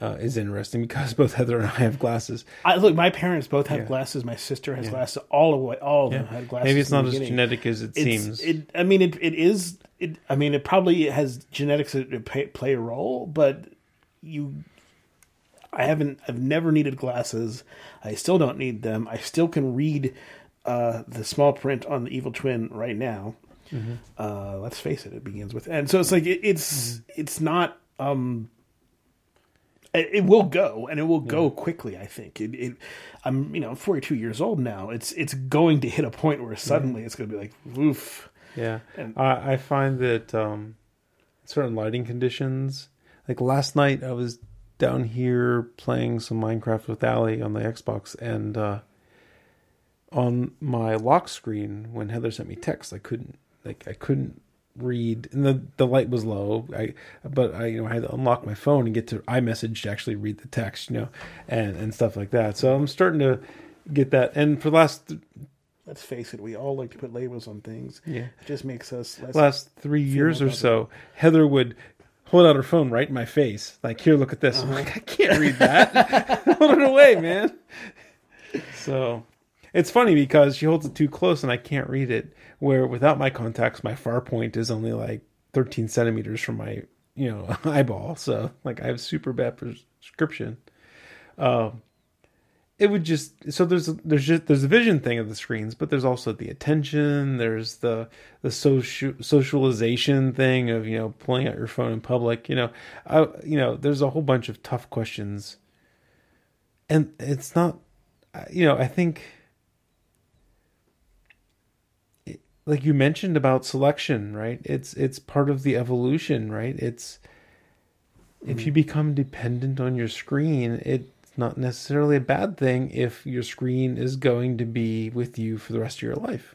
uh, is interesting because both Heather and I have glasses I, look, my parents both have Yeah. glasses. My sister has glasses. All of what, all of them had glasses. maybe it's not as genetic as it It's- seems It, I mean, it, it is. It, I mean, it probably has genetics that play, play a role, but you. I haven't. I've never needed glasses. I still don't need them. I still can read uh, the small print on the Evil Twin right now. Mm-hmm. Uh, let's face it. It begins with, and so it's like it, it's it's not. Um, it, will go and it will go quickly i think. It, it i'm you know 42 years old now. It's it's going to hit a point where suddenly it's going to be like oof. Yeah, And- I, I find that um, certain lighting conditions, like last night, I was down here playing some Minecraft with Allie on the Xbox, and uh, on my lock screen, when Heather sent me text, I couldn't like I couldn't read, and the the light was low. I but I you know I had to unlock my phone and get to iMessage to actually read the text, you know, and and stuff like that. So I'm starting to get that. And for the last Let's face it, we all like to put labels on things. Yeah. It just makes us less. last three years or so, Heather would hold out her phone right in my face, like, "Here, look at this." I'm uh-huh. like, "I can't read that. hold it away, man." So it's funny because she holds it too close and I can't read it. Where without my contacts, my far point is only like 13 centimeters from my you know eyeball. So like I have super bad prescription. Um, it would just so there's there's just there's a vision thing of the screens, but there's also the attention. There's the the social socialization thing of you know pulling out your phone in public. You know, I you know there's a whole bunch of tough questions, and it's not. You know, I think it- like you mentioned about selection, right? It's it's part of the evolution, right? It's if you mm. become dependent on your screen, it's not necessarily a bad thing if your screen is going to be with you for the rest of your life.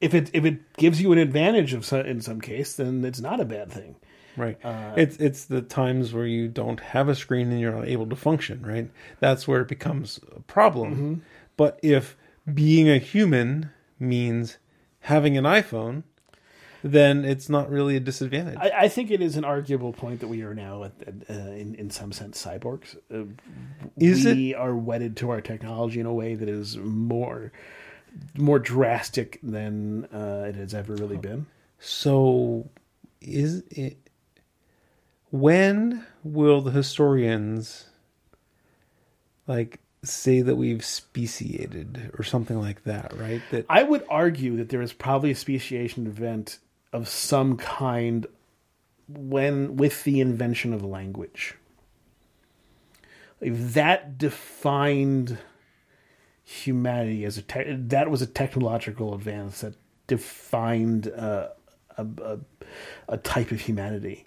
if it if it gives you an advantage of some, in some case, then it's not a bad thing. Right. Uh, it's it's the times where you don't have a screen and you're not able to function, right? That's where it becomes a problem. Mm-hmm. But if being a human means having an iPhone, then it's not really a disadvantage. I, I think it is an arguable point that we are now, at, uh, in in some sense, cyborgs. Uh, Is we are wedded to our technology in a way that is more more drastic than uh, it has ever really been. So, is it? When will the historians like say that we've speciated or something like that? Right? That I would argue that there is probably a speciation event of some kind when with the invention of language. Like that defined humanity as a te- that was a technological advance that defined uh, a, a a type of humanity.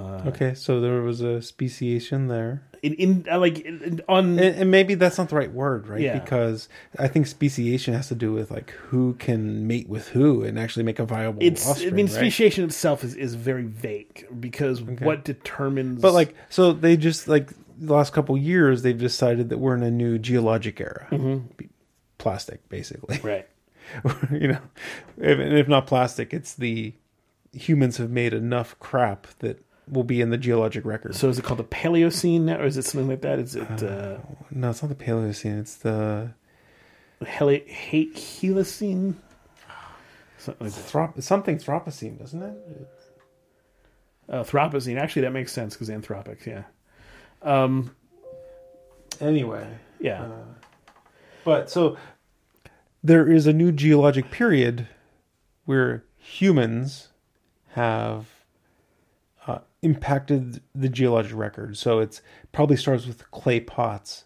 Okay. So there was a speciation there. In, in uh, like in, on and, and maybe that's not the right word, right? Yeah. Because I think speciation has to do with like who can mate with who and actually make a viable it's offspring. I mean right? speciation itself is, is very vague because what determines But like, so they just like the last couple years, they've decided that we're in a new geologic era. Be- Plastic, basically. Mm-hmm. right you know, if, and if not plastic, it's the humans have made enough crap that will be in the geologic record. So is it called the Paleocene now, or is it something like that? Is it uh, no, it's not the Paleocene. It's the Heli- He- Helicene? Something like throp, something Thropocene, doesn't it? Uh, Thropocene. Actually, that makes sense because anthropic. Yeah, Anyway, yeah. Uh, But so there is a new geologic period where humans have uh, impacted the geologic record. So it's probably starts with clay pots,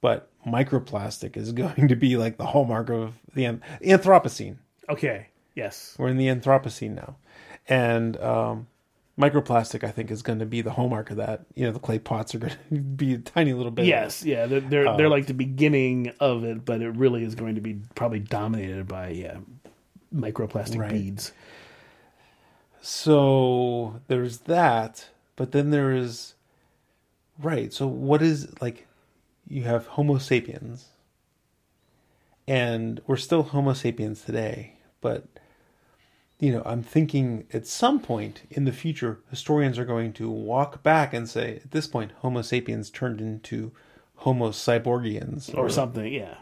but microplastic is going to be like the hallmark of the an- Anthropocene. okay. Yes. We're in the Anthropocene now, and um, microplastic I think is going to be the hallmark of that. You know, the clay pots are going to be a tiny little bit. Yes. Yeah. They're they're, they're like the beginning of it, but it really is going to be probably dominated by yeah microplastic Right. beads. So there's that, but then there is right. So what is like you have Homo sapiens, and we're still Homo sapiens today, but you know, I'm thinking at some point in the future, historians are going to walk back and say, at this point, Homo sapiens turned into Homo cyborgians or something. Yeah,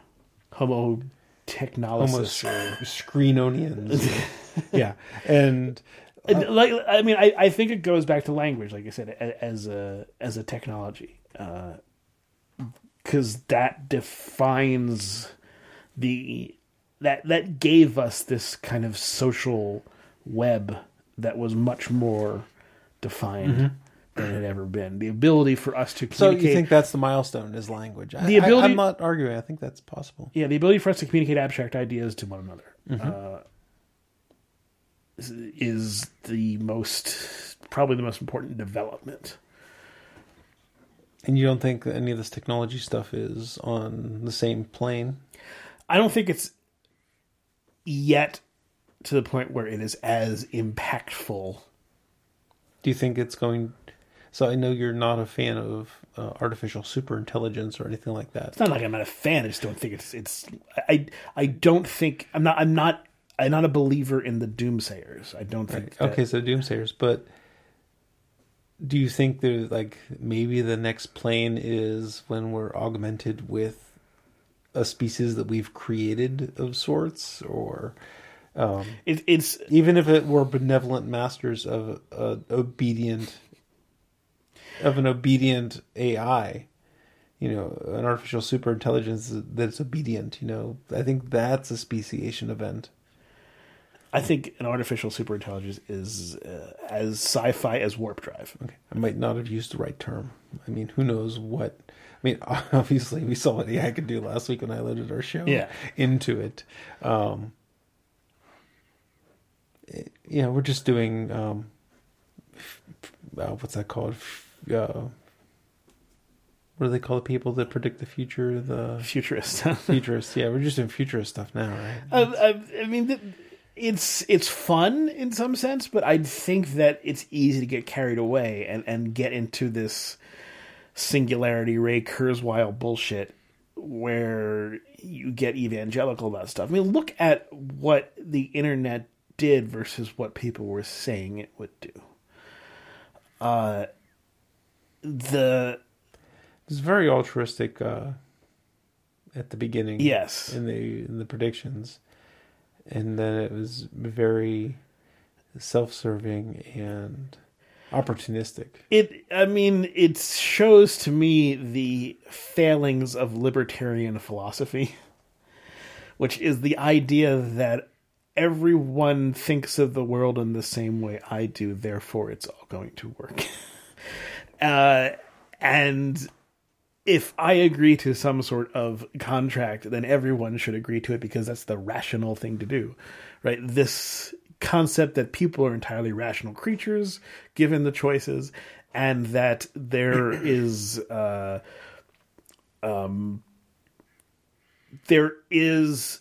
Homo Homo technologist. sc- screenonians. yeah, And, like I mean, I, I think it goes back to language, like I said, as a as a technology, because that defines the that that gave us this kind of social web that was much more defined than it had ever been. The ability for us to Mm-hmm. so communicate. you think that's the milestone is language? I, The ability- I, am not arguing. I think that's possible. yeah, the ability for us to communicate abstract ideas to one another Mm-hmm. uh, is, the most probably the most important development. And you don't think that any of this technology stuff is on the same plane? I don't think it's yet to the point where it is as impactful. Do you think it's going? So I know you're not a fan of uh, artificial superintelligence or anything like that. It's not like I'm not a fan. I just don't think it's it's. I I don't think I'm not I'm not I'm not a believer in the doomsayers. I don't think. that- Okay, so doomsayers, but do you think there's like maybe the next plane is when we're augmented with a species that we've created of sorts, or um, it, it's even if it were benevolent masters of a obedient of an obedient AI, you know, an artificial superintelligence that's obedient. You know, I think that's a speciation event. I think an artificial superintelligence is uh, as sci-fi as warp drive. Okay. I might not have used the right term. I mean, who knows what? I mean, obviously, we saw what AI could do last week when I loaded our show Yeah. into it. Um, it- yeah, we're just doing um, uh, what's that called? Uh, what do they call the people that predict the future? The Futurist. futurists. Yeah, we're just doing futurist stuff now, right? I, I, I mean, th- it's it's fun in some sense, but I think that it's easy to get carried away and, and get into this singularity Ray Kurzweil bullshit where you get evangelical about stuff. I mean, look at what the internet did versus what people were saying it would do. Uh, the It's very altruistic uh, at the beginning. Yes. in the in the predictions, and then it was very self-serving and opportunistic. It, I mean, it shows to me the failings of libertarian philosophy, which is the idea that everyone thinks of the world in the same way I do, therefore it's all going to work. uh, and if I agree to some sort of contract, then everyone should agree to it because that's the rational thing to do, right? This concept that people are entirely rational creatures given the choices, and that there is, uh, um, there is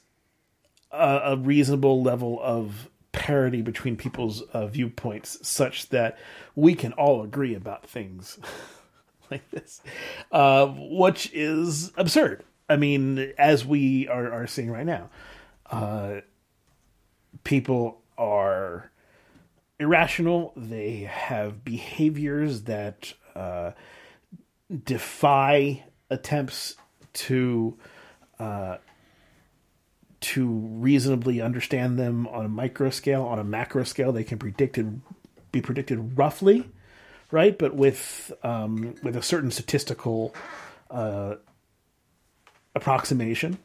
a, a reasonable level of parity between people's uh, viewpoints, such that we can all agree about things like this, uh, which is absurd. I mean, as we are, are seeing right now, uh, people are irrational. They have behaviors that uh, defy attempts to uh, to reasonably understand them on a micro scale. On a macro scale, they can predicted be predicted roughly, right? But with um, with a certain statistical uh, approximation.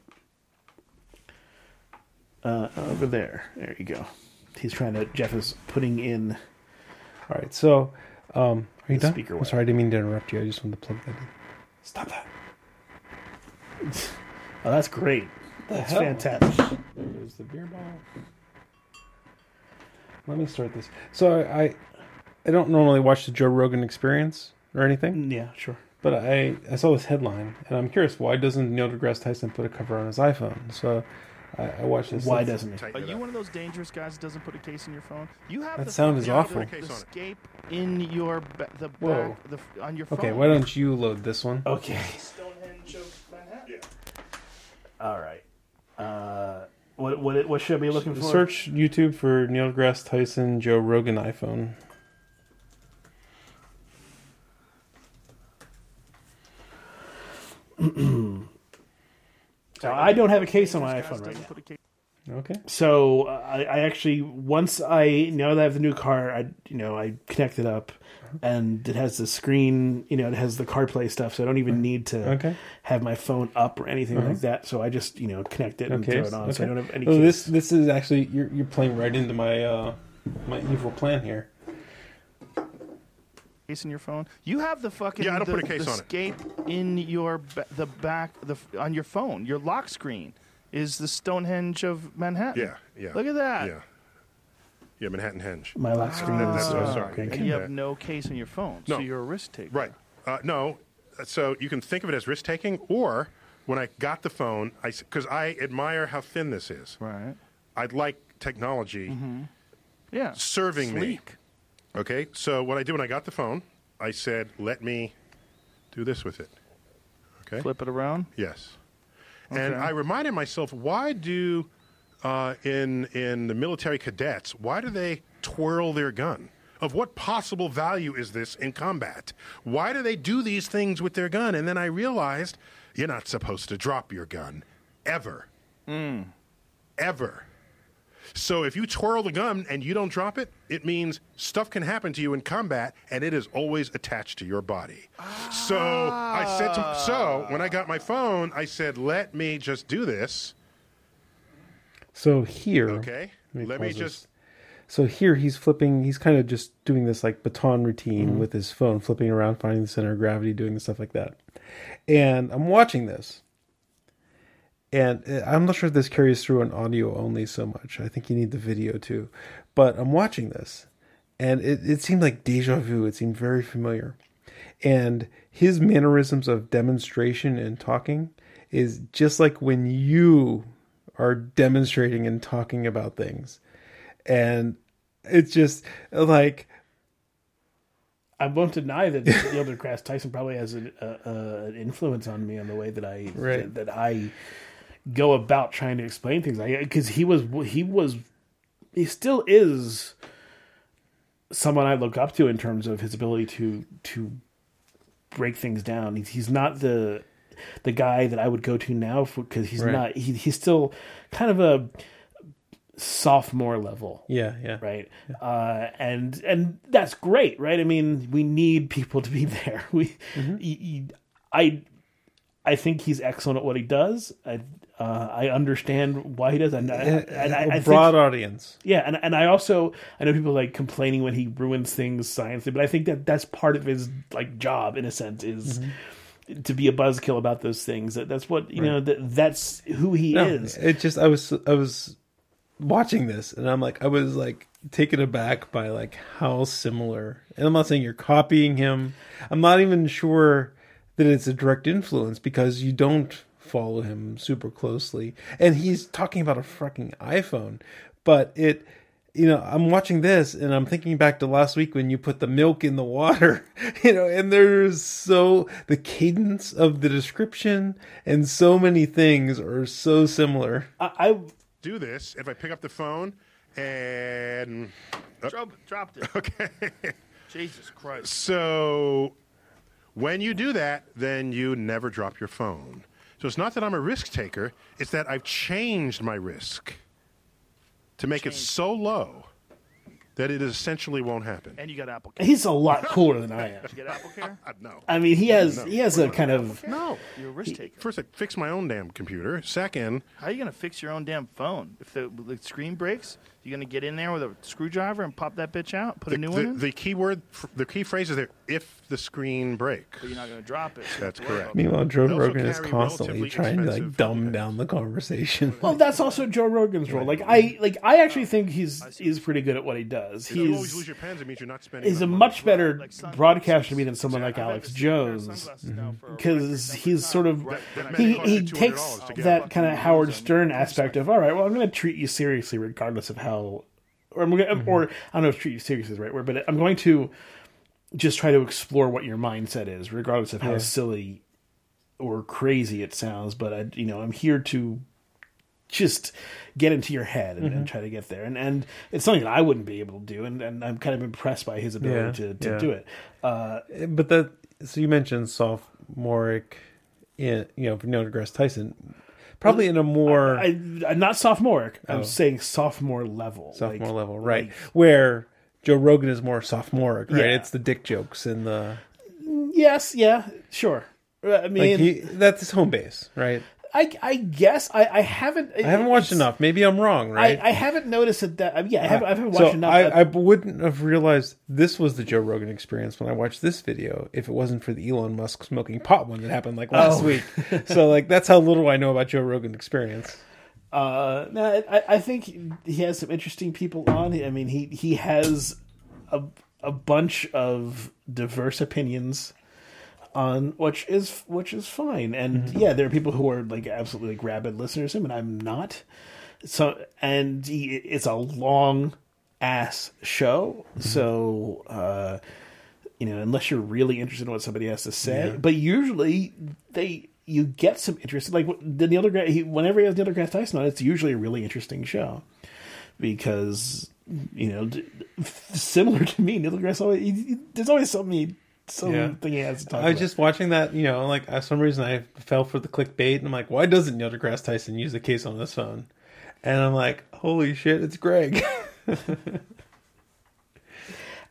Uh, over there, there you go. He's trying to. Jeff is putting in. All right, so um, are you done? speaker I'm sorry, I didn't mean to interrupt you. I just wanted to plug that in. Stop that. Oh, that's great. That's hell? fantastic. There's the beer bottle. Let me start this. So I, I don't normally watch the Joe Rogan Experience or anything, Yeah, sure. but I, I saw this headline and I'm curious why doesn't Neil deGrasse Tyson put a cover on his iPhone? So I, I watched this. Why doesn't he? Are you one of those dangerous guys that doesn't put a case in your phone? You have That the sound is awful. the escape in your ba- the Whoa. back the, on your phone. Okay, why don't you load this one? Okay. All right. Uh, what what what should I be looking for? Search YouTube for Neil deGrasse Tyson Joe Rogan iPhone. So I don't have a case on my iPhone right now. put a case- Okay. So uh, I, I actually once I now that I have the new car, I you know I connect it up, and it has the screen. You know, it has the CarPlay stuff, so I don't even need to Okay. have my phone up or anything like that. So I just you know connect it and Okay. throw it on. So I don't have any. This this is actually you're you're playing right into my uh my evil plan here. Case in your phone. You have the fucking Yeah, I don't the, put a case the on it. escape in your ba- the back the on your phone. Your lock screen is the Stonehenge of Manhattan. Yeah, yeah. Look at that. Yeah. Yeah, Manhattan Henge. my lock screen That- is that's- uh, oh, sorry. Grand And you have no case in your phone, No. so you're a risk taker. Right. Uh, no, so you can think of it as risk taking, or when I got the phone, I because I admire how thin this is. Right. I'd like technology Yeah. serving me. Okay, so what I did when I got the phone, I said, "Let me do this with it." Okay. Flip it around. Yes. And I reminded myself, why do uh, in in the military cadets, why do they twirl their gun? Of what possible value is this in combat? Why do they do these things with their gun? And then I realized you're not supposed to drop your gun ever. Ever. So if you twirl the gun and you don't drop it, it means stuff can happen to you in combat, and it is always attached to your body. So I said to so when I got my phone, I said, "Let me just do this." So here, Okay, Let me let me just. So here he's flipping. He's kind of just doing this like baton routine Mm-hmm. with his phone, flipping around, finding the center of gravity, doing the stuff like that. And I'm watching this, and uh, I'm not sure if this carries through on audio only so much. I think you need the video too. But I'm watching this, and it, it seemed like deja vu. It seemed very familiar, and his mannerisms of demonstration and talking is just like when you are demonstrating and talking about things and it's just like I won't deny that Neil deGrasse Tyson probably has an, uh, uh, an influence on me on the way that I Right. that, that I go about trying to explain things. Because he was he was he still is someone I look up to in terms of his ability to to break things down. He's, he's not the the guy that I would go to now because he's Right. not. He, he's still kind of a sophomore level yeah yeah right uh and and that's great right i mean we need people to be there we Mm-hmm. y- y- i i think he's excellent at what he does i uh, I understand why he does, and I, and I, a I broad think, audience yeah, and and I also I know people like complaining when he ruins things sciencely, but I think that that's part of his like job in a sense is Mm-hmm. to be a buzzkill about those things. That that's what you know. That that's who he No, is. it just i was i was watching this and i'm like i was like taken aback by like how similar and i'm not saying you're copying him i'm not even sure that it's a direct influence because you don't follow him super closely and he's talking about a fucking iphone but it you know i'm watching this and i'm thinking back to last week when you put the milk in the water you know and there's so the cadence of the description and so many things are so similar I, I do this if I pick up the phone and uh, Drop, dropped it. okay. Jesus Christ. So when you do that, then you never drop your phone. So it's not that I'm a risk taker, it's that I've changed my risk to make it so low that it essentially won't happen. And you got AppleCare. he's a lot cooler than I am. You get AppleCare? Uh, no. I mean, he has No. he has a kind of No. You're a risk taker. First, I fix my own damn computer. Second, How are you going to fix your own damn phone? If the, the screen breaks, you going to get in there with a screwdriver and pop that bitch out, put the, a new the, one in? the key word, the key phrase is there if the screen breaks. but you're not going to drop it. That's correct. Meanwhile, Joe They Rogan is constantly trying to like dumb phone down the conversation. well. That's also Joe Rogan's role. Like I mm-hmm. like I actually think he's he's pretty good at what he does. If you lose He's your pens, it means you're not spending he's a much money. better Like broadcaster to me than someone like Alex the same pair of Jones sunglasses now mm-hmm. for because he's sort of Right, that then I- many he he takes that kind of Howard Stern aspect of all right. Well, I'm going to treat you seriously regardless of how, or I'm gonna, or mm-hmm. I don't know if treat you seriously is the right word, but I'm going to just try to explore what your mindset is, regardless of how silly or crazy it sounds. But I, you know, I'm here to just get into your head and, and mm-hmm. try to get there. And and it's something that I wouldn't be able to do, and, and I'm kind of impressed by his ability Yeah, to, to yeah. do it. Uh, eh, but that so you mentioned sophomoric, in you know Neil deGrasse Tyson, probably in a more I, not sophomoric. I'm oh. saying sophomore level. Oh. sophomore like- level, right? like- Where Joe Rogan is more sophomoric, right? Yeah. It's the dick jokes and the yes, yeah, sure. I mean, like he, that's his home base, right? I, I guess I, I haven't. I haven't watched enough. Maybe I'm wrong, I, right? I haven't noticed that. that I yeah, I haven't, I haven't watched so enough. I, I wouldn't have realized this was the Joe Rogan experience when I watched this video if it wasn't for the Elon Musk smoking pot one that happened like last Oh. week. so like that's how little I know about Joe Rogan experience. Uh, no, I, I think he has some interesting people on. I mean, he he has a a bunch of diverse opinions on which is which is fine. And Mm-hmm. yeah, there are people who are like absolutely like rabid listeners to him, and I'm not. so and he, it's a long ass show. So uh, you know, unless you're really interested in what somebody has to say, but usually they you get some interest. Like the Neil deGrasse, he, whenever he has Neil deGrasse Tyson on, it's usually a really interesting show because you know, d- similar to me, Neil deGrasse always he, he- there's always something he, something he has to talk I was about. just watching that, you know, like for some reason I fell for the clickbait, and I'm like, why doesn't Neil deGrasse Tyson use the case on this phone? And I'm like, holy shit, it's Greg.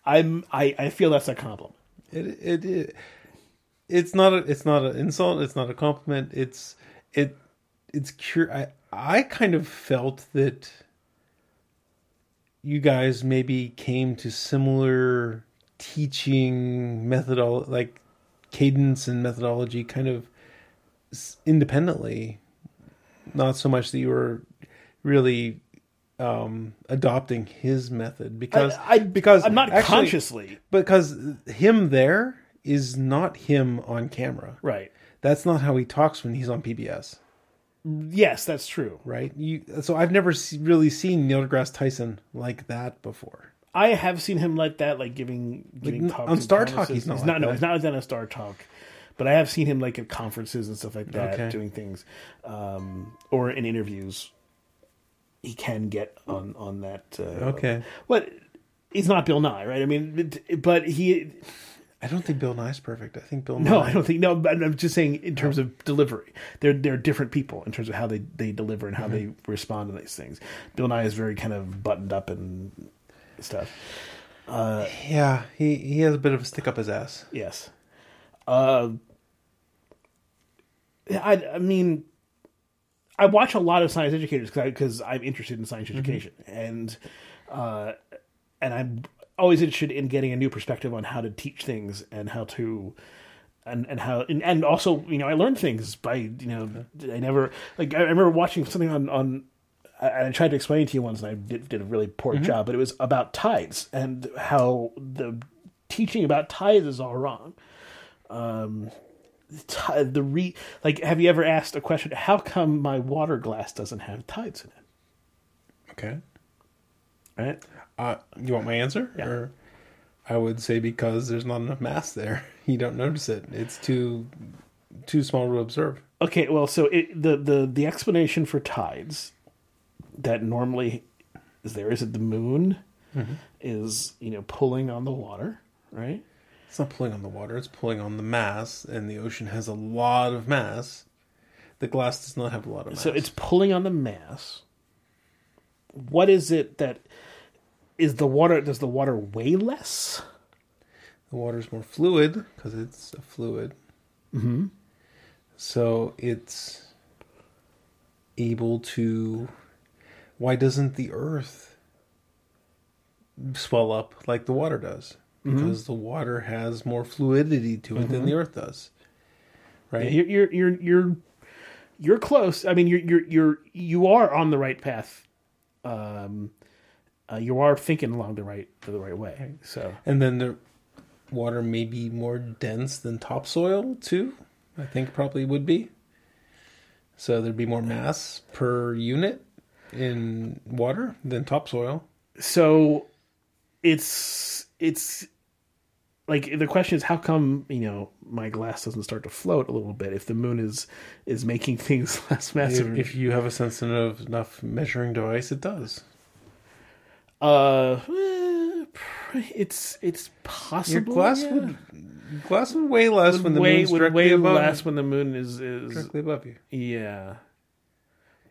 I'm I, I feel that's a compliment. it, it it it's not a it's not an insult. It's not a compliment. It's it it's cur. I I kind of felt that you guys maybe came to similar teaching methodol like cadence and methodology kind of independently. Not so much that you were really um adopting his method. Because I, I because I'm not actually- consciously. because him there is not him on camera. Right. that's not how he talks when he's on pbs Yes, that's true. right? You so i've never se- really seen neil degrasse tyson like that before I have seen him like that, like giving giving n- talks on Star Talk, he's not He's like no, that. he's not like that on Star Talk, but I have seen him like at conferences and stuff like that, Okay. doing things, um, or in interviews. He can get on on that. Uh, okay But he's not Bill Nye, right? I mean, but he. i don't think bill nye's perfect i think bill No, nye I don't think. No, but I'm just saying in terms of delivery, they're they're different people in terms of how they they deliver and how they respond to these things. Bill Nye is very kind of buttoned up and stuff. yeah he he has a bit of a stick up his ass Yes. Uh, I, I mean, I watch a lot of science educators because I'm interested in science education, and uh, and I'm always interested in getting a new perspective on how to teach things and how to. And and how and, and also you know I learned things by you know I never like I remember watching something on on I, I tried to explain to you once and I did, did a really poor job but it was about tides and how the teaching about tides is all wrong. Ti- the re like have you ever asked a question how come my water glass doesn't have tides in it? Okay. Right. Uh you want my answer? Yeah. or i would say because there's not enough mass there. You don't notice it. It's too too small to observe. Okay well so it, the the the explanation for tides that normally is there is it the moon is you know pulling on the water right It's not pulling on the water, it's pulling on the mass, and the ocean has a lot of mass. The glass does not have a lot of mass. so it's pulling on the mass what is it that is the water does the water weigh less the water is more fluid because it's a fluid. Mm-hmm. So it's able to. Why doesn't the earth swell up like the water does? Because the water has more fluidity to it than the earth does. Right? You're you're you're you're you're close. I mean, you're you're you're you are on the right path. Um, uh, you are thinking along the right the right way. So And then the water may be more dense than topsoil too. I think probably would be. So there'd be more mass per unit in water than topsoil. so it's it's like the question is how come you know my glass doesn't start to float a little bit if the moon is is making things less massive if you have a sensitive enough measuring device, it does. uh eh, it's it's possible Your glass yeah. would glass would weigh less when the way moon's would directly above less when the moon is is directly above you. yeah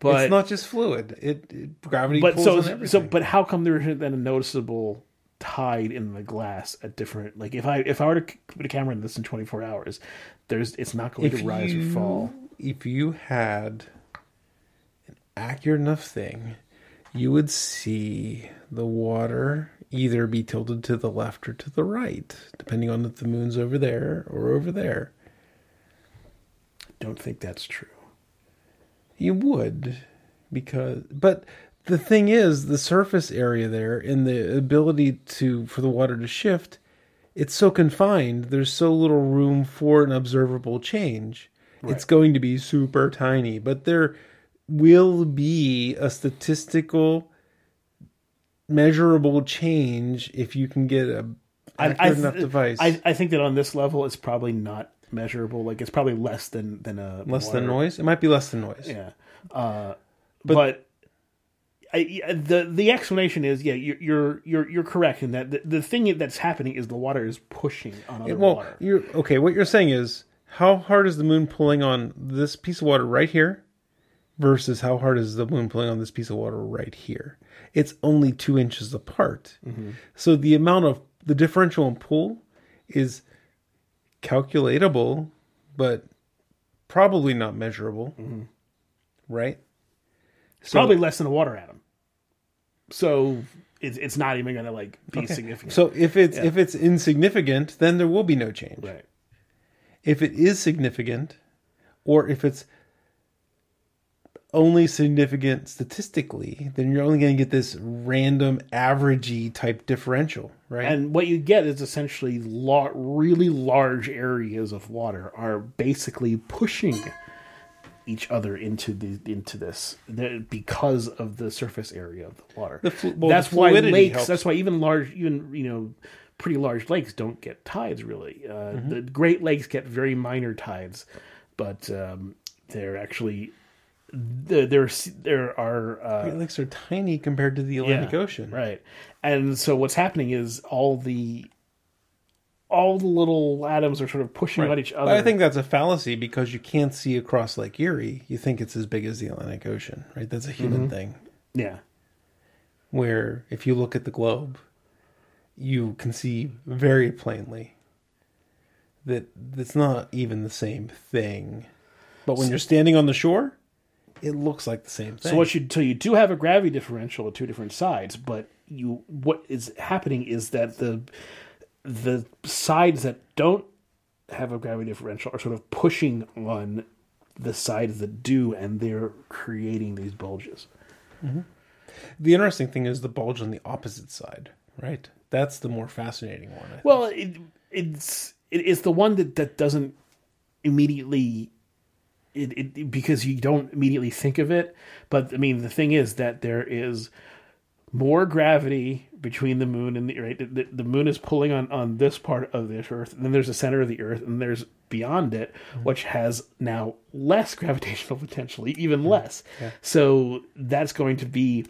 but it's not just fluid. It, it gravity but pulls so on so everything. but how come there isn't then a noticeable tide in the glass at different like if i if i were to put a camera in this in 24 hours there's it's not going to rise or fall If you had an accurate enough thing, you would see the water either be tilted to the left or to the right, depending on if the moon's over there or over there. don't think that's true You would, because but the thing is, the surface area there and the ability to for the water to shift, it's so confined. There's so little room for an observable change. It's going to be super tiny, but there will be a statistical measurable change if you can get a I, I, enough device. I, I think that on this level, it's probably not measurable. Like it's probably less than than a less than noise. It might be less than noise. Yeah, uh, but, I, the the explanation is yeah, you're you're you're, you're correct in that the, the thing that's happening is the water is pushing on other well, water. you're okay. What you're saying is how hard is the moon pulling on this piece of water right here versus how hard is the moon pulling on this piece of water right here? It's only two inches apart. So the amount of the differential in pull is calculatable, but probably not measurable, mm-hmm. right? So, probably less than a water atom. So it's it's not even going to like be significant. So if it's Yeah. if it's insignificant, then there will be no change. right. if it is significant or if it's only significant statistically, then you're only going to get this random averagey type differential, right? And what you get is essentially lar- really large areas of water are basically pushing each other into the into this because of the surface area of the water. The flu- well, that's the why lakes. helps. That's why even large, even you know, pretty large lakes don't get tides really. Uh, Mm-hmm. The Great Lakes get very minor tides, but um, they're actually there. There there are. Uh, Great Lakes are tiny compared to the Atlantic Ocean. Right. And so what's happening is all the all the little atoms are sort of pushing at each other. But I think that's a fallacy because you can't see across Lake Erie. You think it's as big as the Atlantic Ocean, right? That's a human thing. yeah. Where if you look at the globe, you can see very plainly that it's not even the same thing. But when you're standing on the shore, it looks like the same thing. So what you so you do have a gravity differential at two different sides, but you what is happening is that the the sides that don't have a gravity differential are sort of pushing on the sides that do, and they're creating these bulges. Mm-hmm. the interesting thing is the bulge on the opposite side, right? That's the more fascinating one. Well, it, it's it, it's the one that that doesn't immediately. It, it because you don't immediately think of it, but I mean the thing is that there is more gravity between the moon and the right. The, the moon is pulling on on this part of this Earth, and then there's the center of the Earth, and there's beyond it, which has now less gravitational potentially, even less. So that's going to be.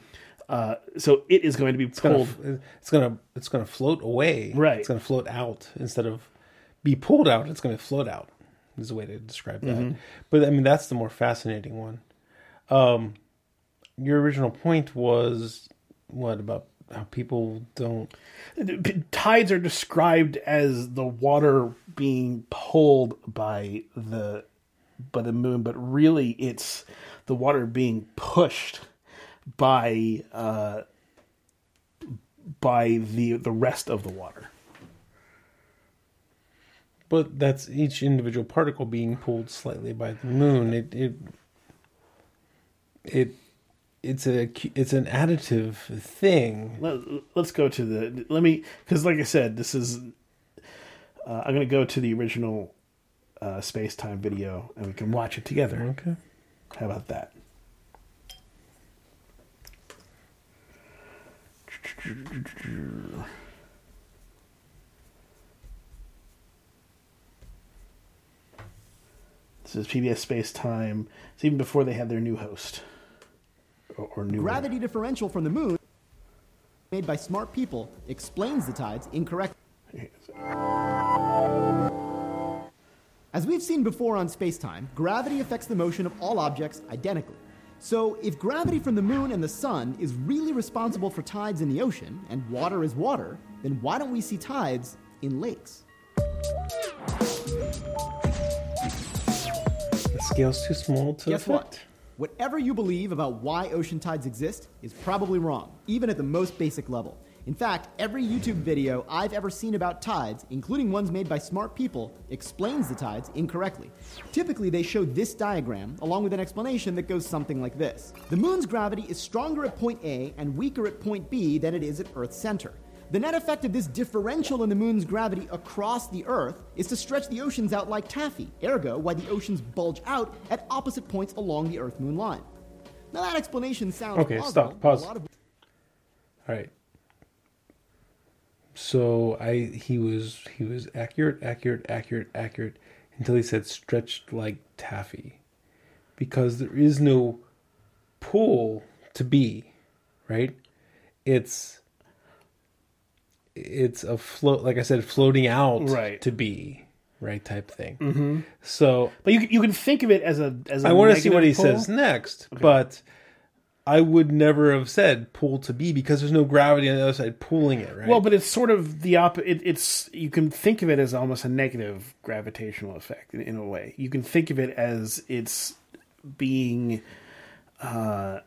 Uh, so it is going to be gonna pulled. it's gonna it's gonna float away. Right. It's gonna float out instead of be pulled out. It's gonna float out. Is a way to describe that. Mm-hmm. But I mean, that's the more fascinating one. Um, your original point was what about how people don't? tides are described as the water being pulled by the by the moon, but really it's the water being pushed by uh, by the the rest of the water. But that's each individual particle being pulled slightly by the moon. It it it it's a it's an additive thing. Let, let's go to the let me because like I said, this is uh, I'm going to go to the original uh, space time video and we can watch it together. Okay. How about that? This is PBS Space Time. It's even before they had their new host or, or new Gravity differential from the moon, made by smart people, explains the tides incorrectly. As we've seen before on spacetime, gravity affects the motion of all objects identically. So, if gravity from the moon and the sun is really responsible for tides in the ocean, and water is water, then why don't we see tides in lakes? Scale's too small to Guess what? Whatever you believe about why ocean tides exist is probably wrong, even at the most basic level. In fact, every YouTube video I've ever seen about tides, including ones made by smart people, explains the tides incorrectly. Typically, they show this diagram along with an explanation that goes something like this The moon's gravity is stronger at point A and weaker at point B than it is at Earth's center. The net effect of this differential in the moon's gravity across the Earth is to stretch the oceans out like taffy, ergo, why the oceans bulge out at opposite points along the Earth moon line. Now that explanation sounds Okay, plausible, stop. Pause. of- All right. So I he was he was accurate, accurate, accurate, accurate until he said stretched like taffy, because there is no pull to be, right? It's it's a float, like I said, floating out Right. to be, right? Type thing. Mm-hmm. So But you you can think of it as a as a I want to see what he pull. says next, but I would never have said pull to be because there's no gravity on the other side pulling it, right? Well, but it's sort of the opposite. It, it's you can think of it as almost a negative gravitational effect in, in a way. You can think of it as it's being, uh,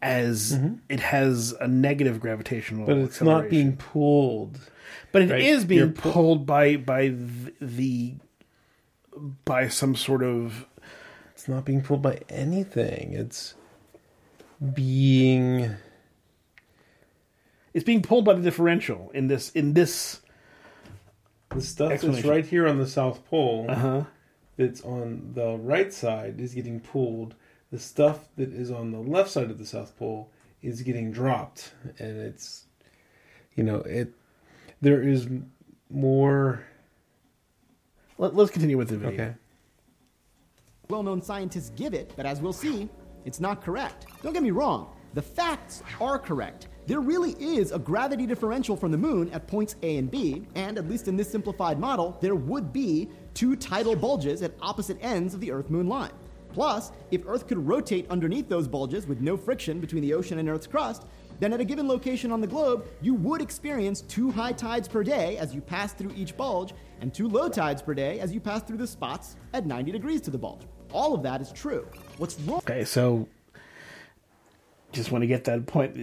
as it has a negative gravitational. Mm-hmm. but it's not being pulled. But it is right? being You're pu- pulled by by the, by some sort of It's not being pulled by anything. It's being it's being pulled by the differential in this in this. the stuff that's right here on the South Pole. Uh huh. That's on the right side is getting pulled. The stuff that is on the left side of the South Pole is getting dropped, and it's you know it. There is more. Let, let's continue with the video. Okay. well known scientists give it, but as we'll see, it's not correct. Don't get me wrong, the facts are correct. There really is a gravity differential from the moon at points A and B, and at least in this simplified model, there would be two tidal bulges at opposite ends of the Earth moon line. Plus, if Earth could rotate underneath those bulges with no friction between the ocean and Earth's crust, then at a given location on the globe, you would experience two high tides per day as you pass through each bulge, and two low tides per day as you pass through the spots at 90 degrees to the bulge. All of that is true. What's wrong? Okay, so just want to get that point.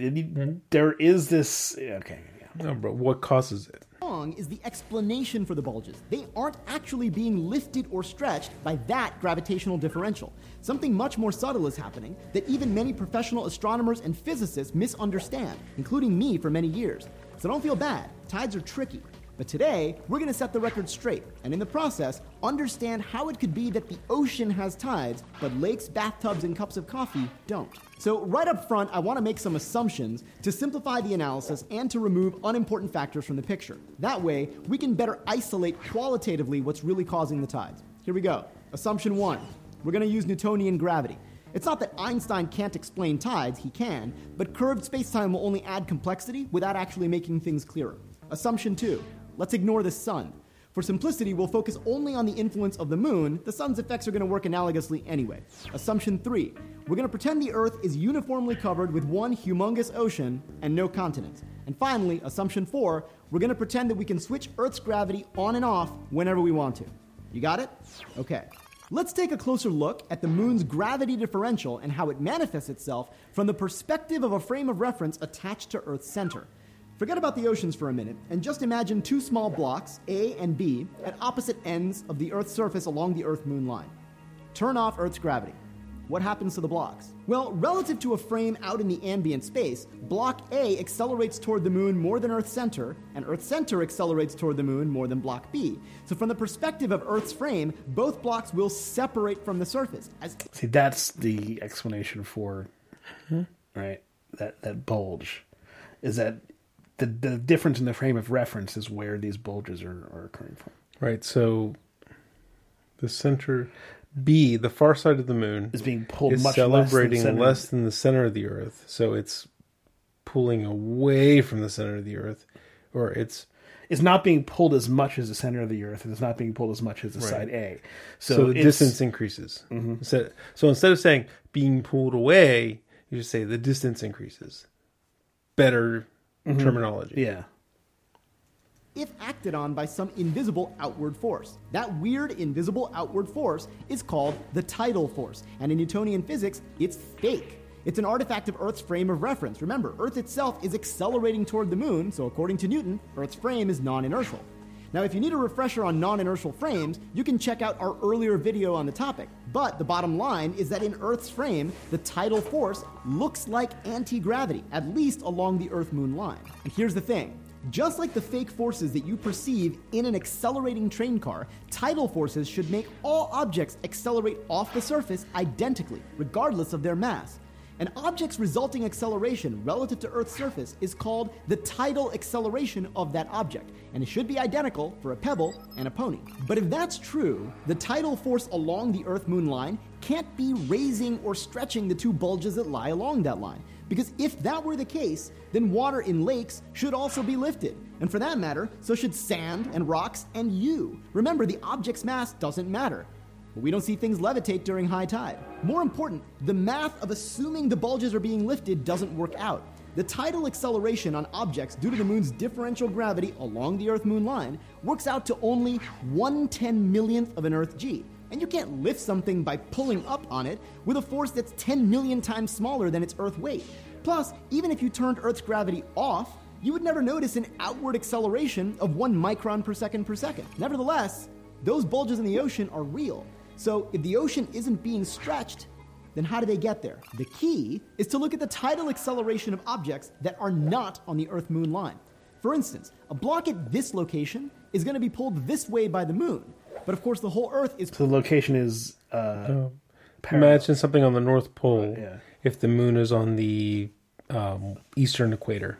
There is this. Okay, yeah. No, but what causes it? Is the explanation for the bulges. They aren't actually being lifted or stretched by that gravitational differential. Something much more subtle is happening that even many professional astronomers and physicists misunderstand, including me for many years. So don't feel bad. Tides are tricky. But today, we're going to set the record straight, and in the process, understand how it could be that the ocean has tides, but lakes, bathtubs, and cups of coffee don't. So, right up front, I want to make some assumptions to simplify the analysis and to remove unimportant factors from the picture. That way, we can better isolate qualitatively what's really causing the tides. Here we go. Assumption one we're going to use Newtonian gravity. It's not that Einstein can't explain tides, he can, but curved spacetime will only add complexity without actually making things clearer. Assumption two let's ignore the sun. For simplicity, we'll focus only on the influence of the moon. The sun's effects are going to work analogously anyway. Assumption three we're going to pretend the Earth is uniformly covered with one humongous ocean and no continents. And finally, assumption four we're going to pretend that we can switch Earth's gravity on and off whenever we want to. You got it? Okay. Let's take a closer look at the moon's gravity differential and how it manifests itself from the perspective of a frame of reference attached to Earth's center. Forget about the oceans for a minute and just imagine two small blocks, A and B, at opposite ends of the Earth's surface along the Earth moon line. Turn off Earth's gravity. What happens to the blocks? Well, relative to a frame out in the ambient space, block A accelerates toward the moon more than Earth's center, and Earth's center accelerates toward the moon more than block B. So, from the perspective of Earth's frame, both blocks will separate from the surface. As See, that's the explanation for right that that bulge is that the the difference in the frame of reference is where these bulges are, are occurring from. Right. So the center B, the far side of the moon, Is being pulled is much less than celebrating less than the center of the Earth. So it's pulling away from the center of the Earth, or it's It's not being pulled as much as the center of the Earth, and it's not being pulled as much as the side A. So, so, the distance increases. Mm-hmm. So, so instead of saying being pulled away, you just say the distance increases. Better Mm-hmm. terminology. yeah. if acted on by some invisible outward force. That weird invisible outward force is called the tidal force, and in Newtonian physics, it's fake. It's an artifact of Earth's frame of reference. Remember, Earth itself is accelerating toward the moon, so according to Newton, Earth's frame is non inertial. Now, if you need a refresher on non inertial frames, you can check out our earlier video on the topic. But the bottom line is that in Earth's frame, the tidal force looks like anti gravity, at least along the Earth moon line. And here's the thing just like the fake forces that you perceive in an accelerating train car, tidal forces should make all objects accelerate off the surface identically, regardless of their mass. An object's resulting acceleration relative to Earth's surface is called the tidal acceleration of that object, and it should be identical for a pebble and a pony. But if that's true, the tidal force along the Earth Moon line can't be raising or stretching the two bulges that lie along that line. Because if that were the case, then water in lakes should also be lifted. And for that matter, so should sand and rocks and you. Remember, the object's mass doesn't matter. But we don't see things levitate during high tide. More important, the math of assuming the bulges are being lifted doesn't work out. The tidal acceleration on objects due to the moon's differential gravity along the Earth Moon line works out to only 1 10 millionth of an Earth G. And you can't lift something by pulling up on it with a force that's 10 million times smaller than its Earth weight. Plus, even if you turned Earth's gravity off, you would never notice an outward acceleration of 1 micron per second per second. Nevertheless, those bulges in the ocean are real. So if the ocean isn't being stretched, then how do they get there? The key is to look at the tidal acceleration of objects that are not on the Earth Moon line. For instance, a block at this location is going to be pulled this way by the moon. But of course, the whole Earth is So the location is uh, Imagine something on the North Pole yeah. if the moon is on the um, eastern equator.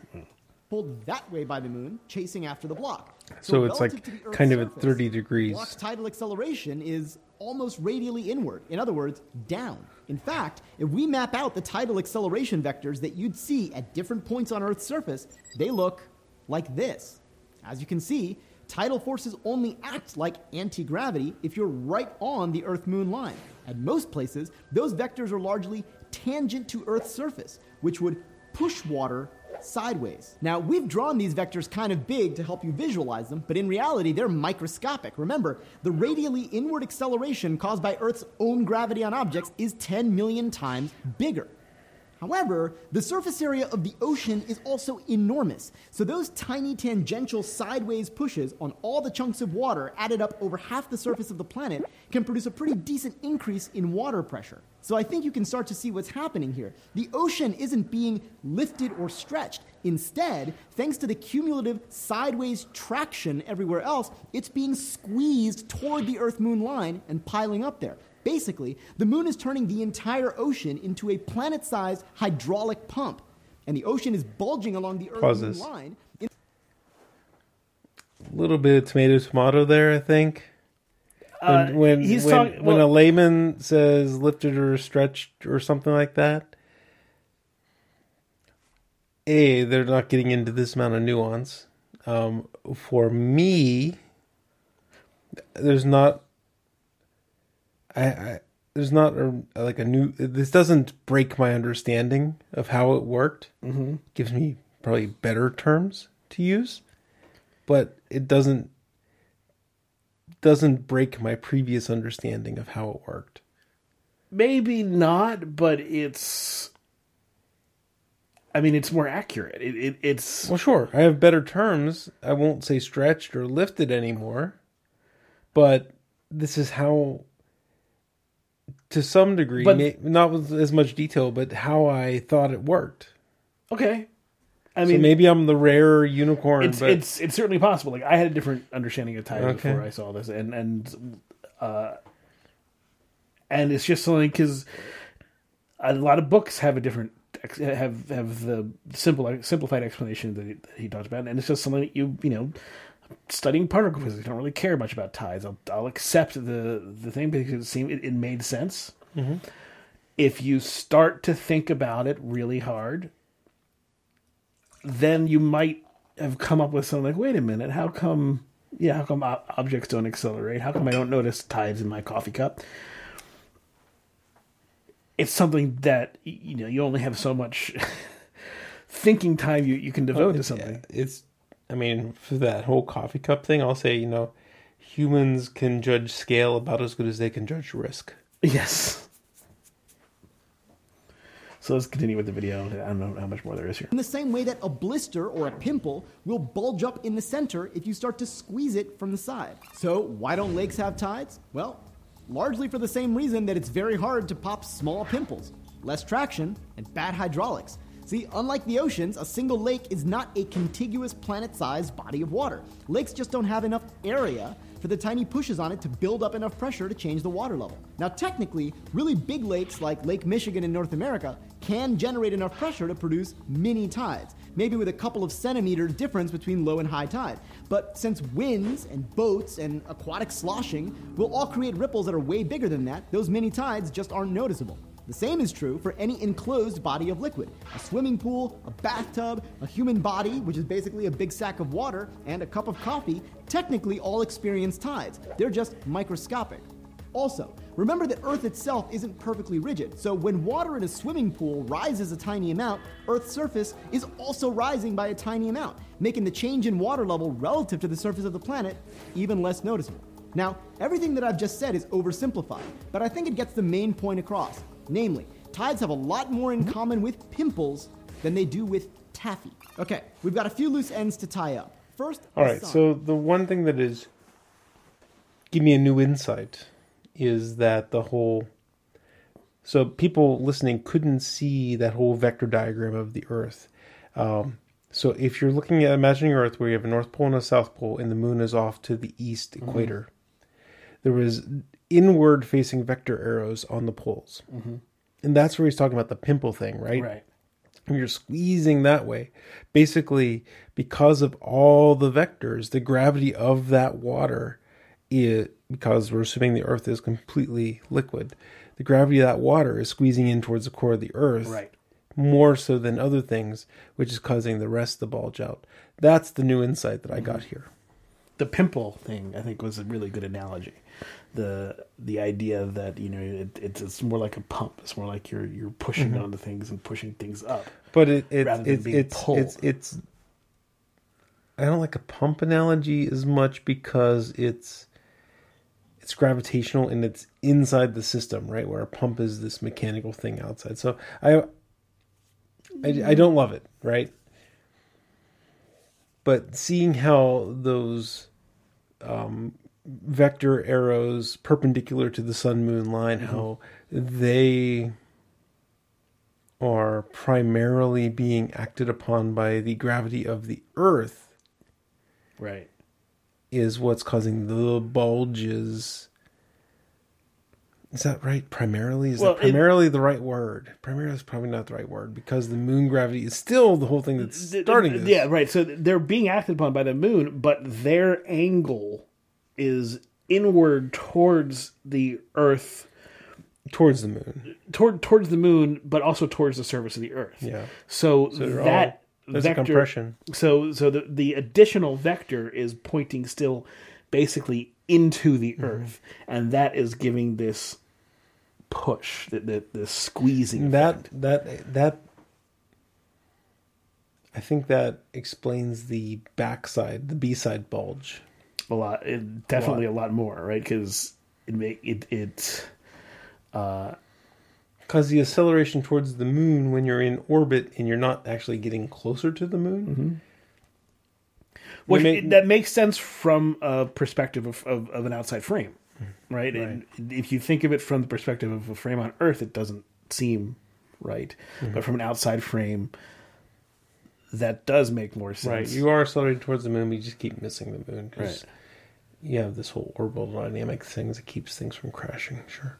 pulled that way by the moon, chasing after the block. So it's like relative to the Earth's kind of at 30 degrees. Block's tidal acceleration is almost radially inward. In other words, down. In fact, if we map out the tidal acceleration vectors that you'd see at different points on Earth's surface, they look like this. As you can see, tidal forces only act like anti gravity if you're right on the Earth Moon line. At most places, those vectors are largely tangent to Earth's surface, which would push water sideways. Now, we've drawn these vectors kind of big to help you visualize them, but in reality, they're microscopic. Remember, the radially inward acceleration caused by Earth's own gravity on objects is 10 million times bigger. However, the surface area of the ocean is also enormous, so those tiny tangential sideways pushes on all the chunks of water added up over half the surface of the planet can produce a pretty decent increase in water pressure. So I think you can start to see what's happening here. The ocean isn't being lifted or stretched. Instead, thanks to the cumulative sideways traction everywhere else, it's being squeezed toward the Earth Moon line and piling up there. Basically, the moon is turning the entire ocean into a planet sized hydraulic pump, and the ocean is bulging along the Earth Pauses. Moon line. in- A little bit of tomato tomato there, I think. When Uh, when he's when, talking- when a layman says lifted or stretched or something like that, a they're not getting into this amount of nuance. Um, for me, there's not. I, I there's not a, like a new. This doesn't break my understanding of how it worked. Mm-hmm. Gives me probably better terms to use, but it doesn't doesn't break my previous understanding of how it worked. maybe not, but it's. I mean, it's more accurate. It, it it's Well, sure, I have better terms. I won't say stretched or lifted anymore, but this is how, to some degree, But- may, not with as much detail, but how I thought it worked. okay. I So mean, maybe I'm the rare unicorn, it's but it's it's certainly possible. Like I had a different understanding of time Okay. before I saw this, and and uh, and it's just something because a lot of books have a different have have the simple simplified explanation that he, that he talks about, and it's just something that you you know studying particle physics I don't really care much about tides. I'll I'll accept the the thing because it seemed it, it made sense. If you start to think about it really hard, then you might have come up with something like, wait a minute, how come, yeah, how come ob- objects don't accelerate? How come I don't notice tides in my coffee cup? It's something that, you know, you only have so much thinking time you, you can devote to something. it's. I mean, for that whole coffee cup thing, I'll say, you know, humans can judge scale about as good as they can judge risk. Yes. So let's continue with the video. I don't know how much more there is here. In the same way that a blister or a pimple will bulge up in the center if you start to squeeze it from the side. So, why don't lakes have tides? Well, largely for the same reason that it's very hard to pop small pimples less traction and bad hydraulics. See, unlike the oceans, a single lake is not a contiguous planet sized body of water. Lakes just don't have enough area for the tiny pushes on it to build up enough pressure to change the water level. Now, technically, really big lakes like Lake Michigan in North America can generate enough pressure to produce mini tides, maybe with a couple of centimeter difference between low and high tide. But since winds and boats and aquatic sloshing will all create ripples that are way bigger than that, those mini tides just aren't noticeable. The same is true for any enclosed body of liquid. A swimming pool, a bathtub, a human body, which is basically a big sack of water, and a cup of coffee technically all experience tides. They're just microscopic. Also, remember that Earth itself isn't perfectly rigid, so when water in a swimming pool rises a tiny amount, Earth's surface is also rising by a tiny amount, making the change in water level relative to the surface of the planet even less noticeable. Now, everything that I've just said is oversimplified, but I think it gets the main point across. Namely, tides have a lot more in common with pimples than they do with taffy. Okay, we've got a few loose ends to tie up. First, all right. sun. So the one thing that is give me a new insight is that the whole so people listening couldn't see that whole vector diagram of the Earth. Um, so if you're looking at imagining Earth where you have a North Pole and a South Pole, and the Moon is off to the east equator, there was inward facing vector arrows on the poles, mm-hmm. and that's where he's talking about the pimple thing, right? Right. when you're squeezing that way, basically because of all the vectors, the gravity of that water is because we're assuming the earth is completely liquid, the gravity of that water is squeezing in towards the core of the earth. Right. More so than other things, which is causing the rest to bulge out. That's the new insight that I mm-hmm. got here. the pimple thing I think was a really good analogy. The the idea that you know it, it's it's more like a pump. It's more like you're you're pushing Mhm. onto things and pushing things up. But it, it rather than it's being it's, pulled. it's it's I don't like a pump analogy as much because it's it's gravitational and it's inside the system, right? Where a pump is this mechanical thing outside. So I I, I don't love it, right? But seeing how those um, vector arrows perpendicular to the sun moon line, mm-hmm. how they are primarily being acted upon by the gravity of the earth Right. is what's causing the bulges. Is that right? Primarily? Is Well, that it- primarily the right word? Primarily is probably not the right word because the moon gravity is still the whole thing that's Th- starting th- this. Yeah, right. So they're being acted upon by the moon, but their angle is inward towards the Earth, towards the moon, toward towards the moon, but also towards the surface of the Earth. Yeah. So, So that all- vector, compression. So so the the additional vector is pointing still basically into the Mm-hmm. Earth, and that is giving this push, that the, the squeezing. That that that I think that explains the backside, the B side bulge. A lot it, definitely a lot more right because it make it it uh Because the acceleration towards the moon when you're in orbit and you're not actually getting closer to the moon. which may- it- that makes sense from a perspective of, of, of an outside frame right? and if you think of it from the perspective of a frame on earth it doesn't seem right Mm-hmm. but from an outside frame that does make more sense Right, you are accelerating towards the moon, but you just keep missing the moon because Right. You have this whole orbital dynamic things that keeps things from crashing. Sure.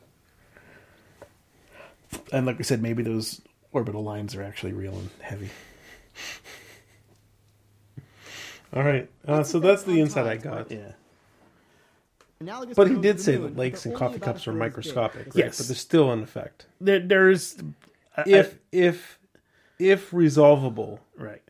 and like i said maybe those orbital lines are actually real and heavy All right, uh, so that's the insight I got. Yeah. Analogous But he did say moon, that lakes and coffee cups are third as big. microscopic, right? Yes. But they're still in effect. there, there's I- If if if resolvable, right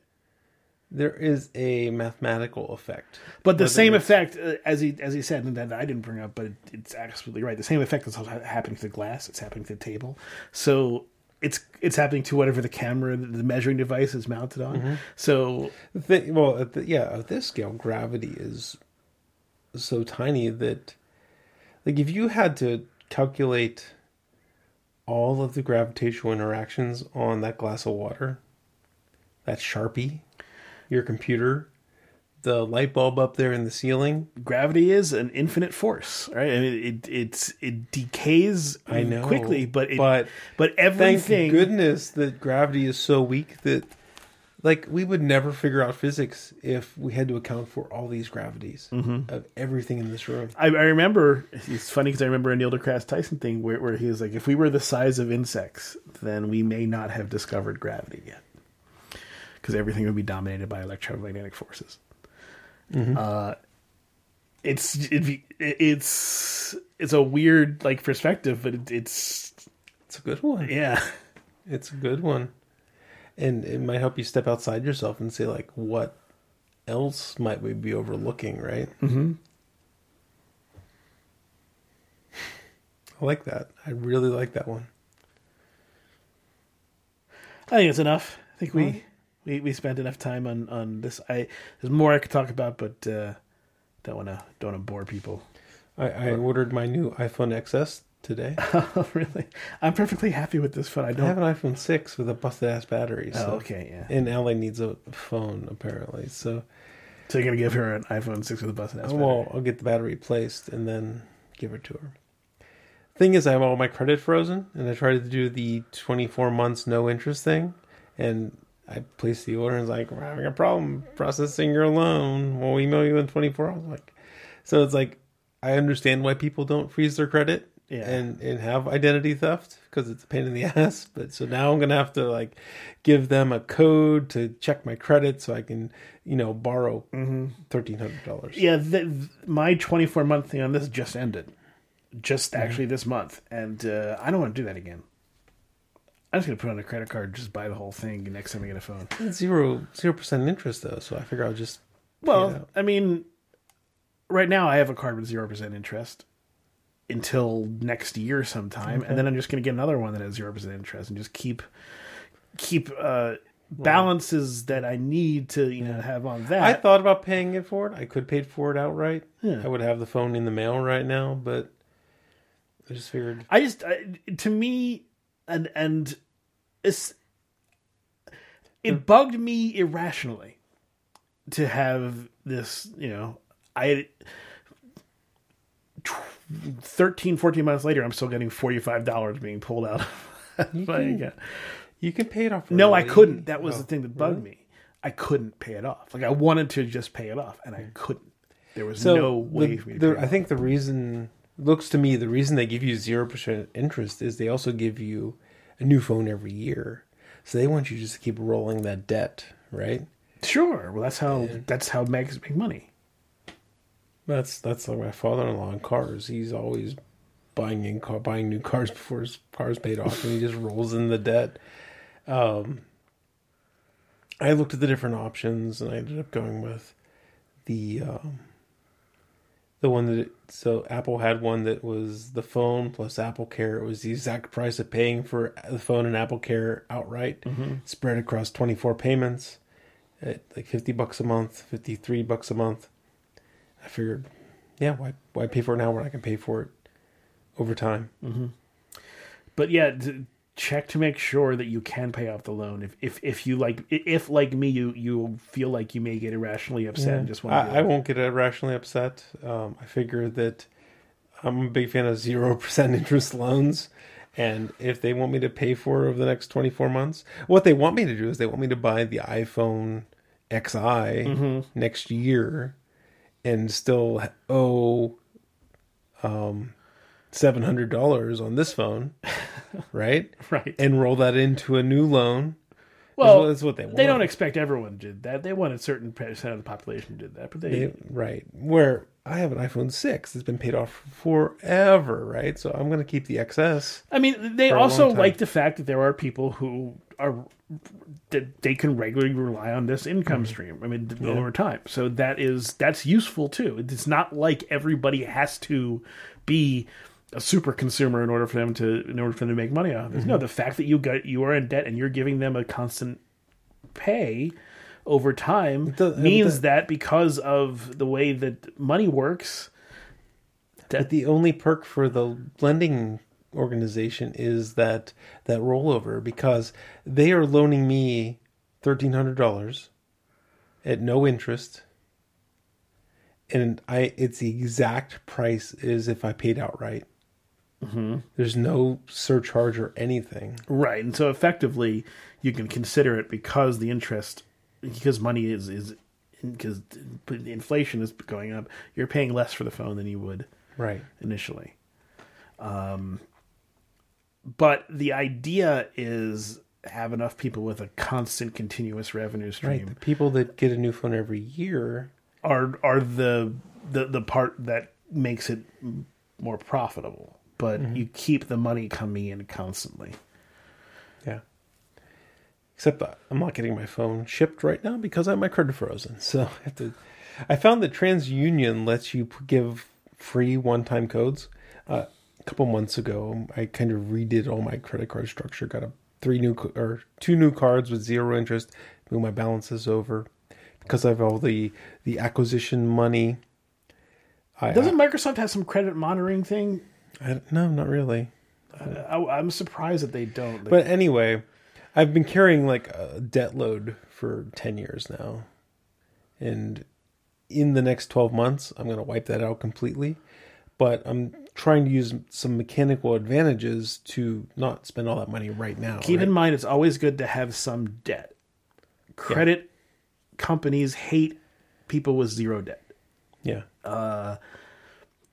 there is a mathematical effect. But the same it's- effect, uh, as he as he said, and that I didn't bring up, but it, it's absolutely right. The same effect is happening to the glass. It's happening to the table. So it's it's happening to whatever the camera, the measuring device is mounted on. Mhm. So The well, at the, yeah, at this scale, gravity is so tiny that, like, if you had to calculate all of the gravitational interactions on that glass of water, that sharpie, your computer, the light bulb up there in the ceiling, gravity is an infinite force, right? I mean, it it's it decays I know quickly, but it, but but everything Thank goodness that gravity is so weak that, like, we would never figure out physics if we had to account for all these gravities Mhm. of everything in this room. I, I remember it's funny because I remember a Neil deGrasse Tyson thing where, where he was like, if we were the size of insects, then we may not have discovered gravity yet, because everything would be dominated by electromagnetic forces. Uh, it's it, it's it's a weird like perspective, but it, it's It's a good one. yeah. It's a good one. And it might help you step outside yourself and say, like, what else might we be overlooking, right? Mm-hmm. I like that. I really like that one. I think it's enough. I think we, we, we spent enough time on, on this. I there's more I could talk about, but uh, don't want to don't want to bore people. I, I ordered my new iPhone XS today. oh, really? I'm perfectly happy with this phone. I I don't. have an iPhone 6 with a busted ass battery. oh, So. okay, yeah. And Allie needs a phone, apparently. So, So you're gonna give her an iPhone six with a busted ass. well, I'll get the battery replaced and then give it to her. Thing is, I have all my credit frozen, and I tried to do the 24 months no interest thing, and I placed the order and it's like, we're having a problem processing your loan. We'll email you in 24 hours. Like, so it's like, I understand why people don't freeze their credit Yeah. and, and have identity theft because it's a pain in the ass. But so now I'm going to have to like give them a code to check my credit so I can, you know, borrow $1,300. Yeah, the, my 24 month thing on this just ended, just actually this month, and uh, I don't want to do that again. I'm just gonna put on a credit card, just buy the whole thing next time I get a phone. It's zero zero percent interest though, so I figure I'll just Well, pay it out. I mean, right now I have a card with zero percent interest until next year sometime, and then I'm just going to get another one that has zero percent interest, and just keep keep uh, balances that I need to you know have on that. I thought about paying it for it. I could pay for it outright. Yeah. I would have the phone in the mail right now, but I just figured I just I, to me and and it's it bugged me irrationally to have this you know I 13 14 months later I'm still getting $45 being pulled out of my account. you can pay it off. No, I couldn't. That was Oh, the thing that bugged me. I couldn't pay it off. Like I wanted to just pay it off and I couldn't. There was So no way the- for me to the- pay it I think the reason looks to me the reason they give you zero percent interest is they also give you a new phone every year, so they want you just to keep rolling that debt, right? Sure. Well, that's how that's how banks make money. That's that's like my father-in-law in cars. He's always buying in car, buying new cars before his car's paid off, and he just rolls in the debt. Um, I looked at the different options, and I ended up going with the um, the one that so Apple had one that was the phone plus AppleCare. It was the exact price of paying for the phone and AppleCare outright, mm-hmm. spread across twenty four payments at like fifty bucks a month, fifty three bucks a month. I figured, yeah, why why pay for it now when I can pay for it over time? Mm-hmm. But yeah, to check to make sure that you can pay off the loan. If if if you like, if like me, you you feel like you may get irrationally upset and just want to. I, I won't get irrationally upset. Um, I figure that I'm a big fan of zero percent interest loans, and if they want me to pay for over the next 24 months, what they want me to do is they want me to buy the iPhone XI next year, and still owe um seven hundred dollars on this phone, right? Right. and roll that into a new loan. well, that's what they want. They don't expect everyone to do that. They want a certain percent of the population to do that, but they. They- right. Where I have an iPhone 6 that's been paid off forever, right? So I'm going to keep the XS. I mean, they also like the fact that there are people who are that they can regularly rely on this income Mm-hmm. stream. I mean, over time, so that is that's useful too. It's not like everybody has to be a super consumer in order for them to in order for them to make money off this. Mm-hmm. No, the fact that you got you are in debt and you're giving them a constant pay over time does- means but that because of the way that money works. But the only perk for the lending organization is that that rollover because they are loaning me $1300 at no interest and I it's the exact price as if I paid outright. Mm-hmm. There's no surcharge or anything. Right, and so effectively, you can consider it because the interest, because money is is because inflation is going up. You're paying less for the phone than you would Right. initially. Um, but the idea is have enough people with a constant, continuous revenue Right. stream The people that get a new phone every year. are are the the the part that makes it more profitable. But Mm-hmm. you keep the money coming in constantly. Yeah. Except that I'm not getting my phone shipped right now because I have my credit frozen. So I have to. I found that TransUnion lets you give free one-time codes. Uh, a couple months ago, I kind of redid all my credit card structure. Got a three new or two new cards with zero interest. Moved my balances over because I have all the the acquisition money. I, Doesn't Microsoft have some credit monitoring thing? I, no, not really. I, I'm surprised that they don't. Like, But anyway, I've been carrying like a debt load for 10 years now. And in the next 12 months, I'm going to wipe that out completely. But I'm trying to use some mechanical advantages to not spend all that money right now. keep right? in mind, it's always good to have some debt. Credit companies hate people with zero debt. Yeah. Uh,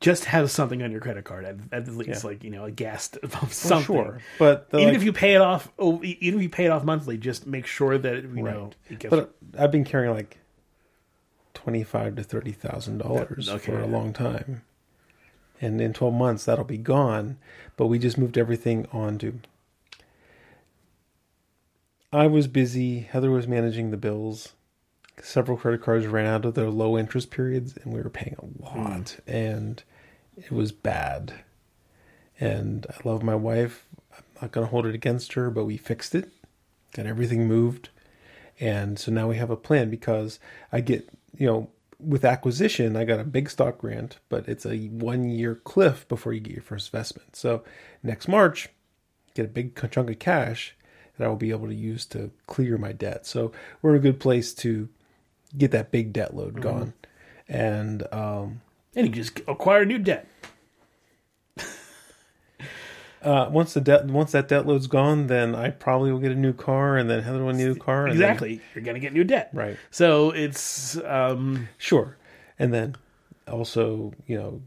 Just have something on your credit card, at, at least Yeah. like you know a gas Well, something. sure. But the, even like- if you pay it off, oh, even if you pay it off monthly, just make sure that you know. It gets, But I've been carrying like twenty-five to thirty thousand dollars okay, for a long time, and in twelve months that'll be gone. But we just moved everything onto. I was busy. Heather was managing the bills. Several credit cards ran out of their low interest periods, and we were paying a lot, hmm. and it was bad. And I love my wife. I'm not going to hold it against her, but we fixed it, got everything moved. And so now we have a plan because I get, you know, with acquisition, I got a big stock grant, but it's a one year cliff before you get your first investment. So next March, get a big chunk of cash that I will be able to use to clear my debt. So we're in a good place to get that big debt load gone. And um, and you just acquire new debt. uh, once the debt, once that debt load's gone, then I probably will get a new car, and then Heather will new car. and then- Exactly, you're gonna get new debt. Right. So it's um, Sure. And then also, you know,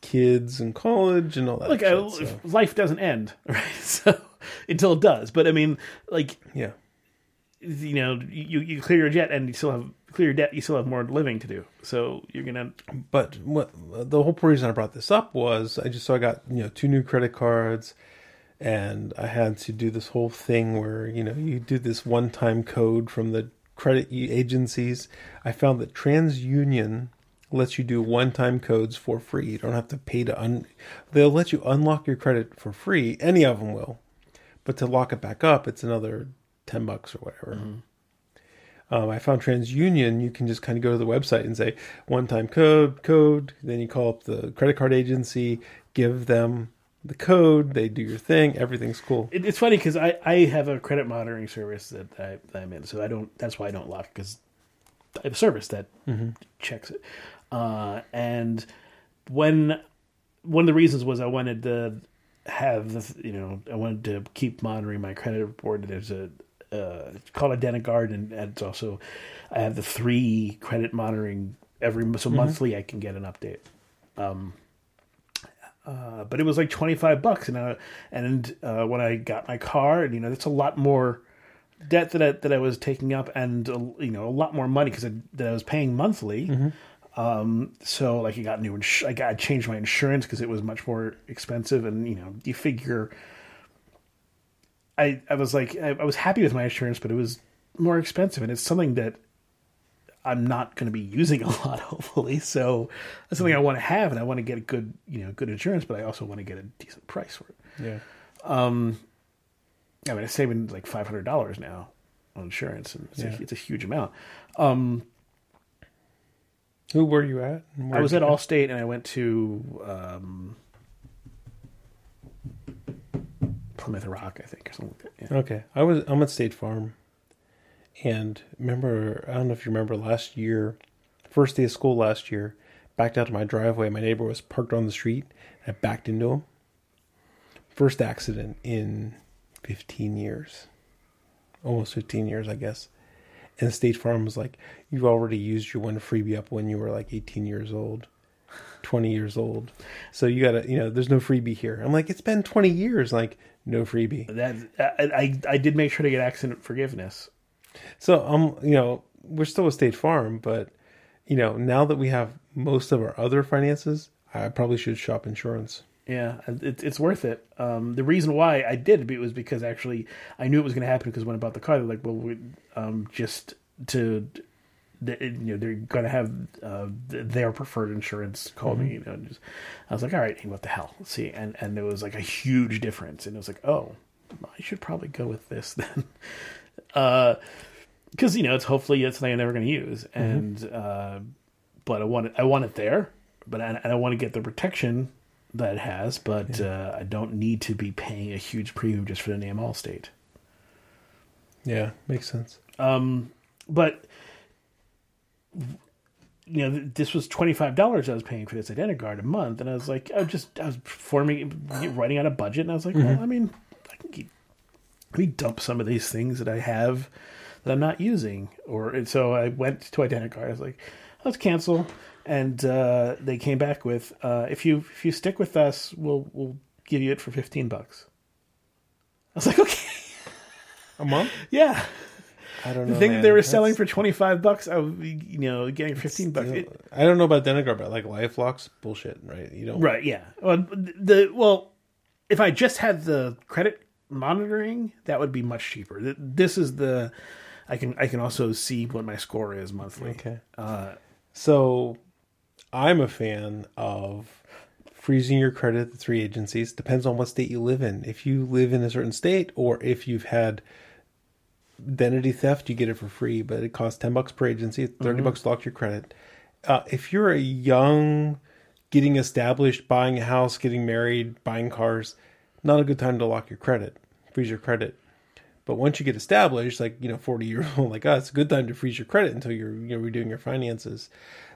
kids and college and all that. look, shit, uh, so, life doesn't end, right? So until it does, but I mean, like yeah. you know, you you clear your debt and you still have clear your debt. You still have more living to do. So you're gonna But what the whole reason I brought this up was I just so I got you know two new credit cards, and I had to do this whole thing where you know you do this one time code from the credit agencies. I found that TransUnion lets you do one time codes for free. You don't have to pay to un. They'll let you unlock your credit for free. Any of them will, but to lock it back up, it's another ten bucks or whatever. Mm-hmm. Um, I found TransUnion. You can just kind of go to the website and say one-time code, code. Then you call up the credit card agency, give them the code. They do your thing. Everything's cool. It, it's funny because I, I have a credit monitoring service that, I, that I'm in, so I don't. That's why I don't lock because I have a service that checks it. Uh, and when one of the reasons was I wanted to have the you know I wanted to keep monitoring my credit report. There's a uh, it's called Identiguard, and, and it's also I have the three credit monitoring every so monthly I can get an update. Uh, but it was like 25 bucks and uh, and uh, when I got my car and you know that's a lot more debt that I, that I was taking up and uh, you know a lot more money because that I was paying monthly. Um, so like I got new ins- I got I changed my insurance because it was much more expensive and you know you figure I I was like I, I was happy with my insurance but it was more expensive and it's something that I'm not going to be using a lot, hopefully. So that's something I mm-hmm. want to have, and I want to get a good, you know, good insurance, but I also want to get a decent price for it. Yeah. Um, I mean, I'm saving like five hundred dollars now on insurance, and it's, Yeah. a, it's a huge amount. Um, Who were you at? I was at? Allstate, and I went to um, Plymouth Rock, I think, or something like that. Yeah. Okay, I was. I'm at State Farm, and remember, I don't know if you remember last year, first day of school last year, backed out of my driveway. My neighbor was parked on the street. I backed into him. First accident in 15 years, almost 15 years, I guess. And State Farm was like, "You've already used your one freebie up when you were like 18 years old." 20 years old. So you got to, you know, there's no freebie here. I'm like, it's been 20 years, like no freebie. That I, I did make sure to get accident forgiveness. So um, you know, we're still a State Farm, but you know, now that we have most of our other finances, I probably should shop insurance. Yeah, it, it's worth it. Um, the reason why I did it was because actually I knew it was going to happen because when I bought the car, they're like, well, we, um, just to, the, you know, they're going to have uh, their preferred insurance. Call me, you know. and Just, I was like, all right, what the hell? Let's see, and and there was like a huge difference, and it was like, oh, I should probably go with this then, because you know it's hopefully it's something I'm never going to use, and uh, but I want it, I want it there, but I, and I want to get the protection that it has, but uh, I don't need to be paying a huge premium just for the name Allstate. Yeah, makes sense. Um, But you know, this was twenty five dollars I was paying for this Identiguard a month, and I was like, I was just I was forming writing out a budget, and I was like, well, I mean, I can keep let me dump some of these things that I have that I'm not using, or and so I went to Identiguard. I was like, let's cancel, and uh, they came back with, uh, if you if you stick with us, we'll we'll give you it for fifteen bucks. I was like, okay, A month? yeah. I don't know. The thing man. they were That's- selling for twenty five bucks, I was, you know, getting fifteen bucks. It- I don't know about Denegard, but like LifeLock's bullshit, right? You don't. Right. Yeah. Well, the well, if I just had the credit monitoring, that would be much cheaper. This is the I can I can also see what my score is monthly. Okay. Uh, so I'm a fan of freezing your credit at the three agencies. Depends on what state you live in. If you live in a certain state or if you've had identity theft, you get it for free, but it costs 10 bucks per agency, 30 bucks to lock your credit. Uh, if you're a young, getting established, buying a house, getting married, buying cars, not a good time to lock your credit, freeze your credit. But once you get established, like you know, forty years old like us, a good time to freeze your credit until you're you know redoing your finances.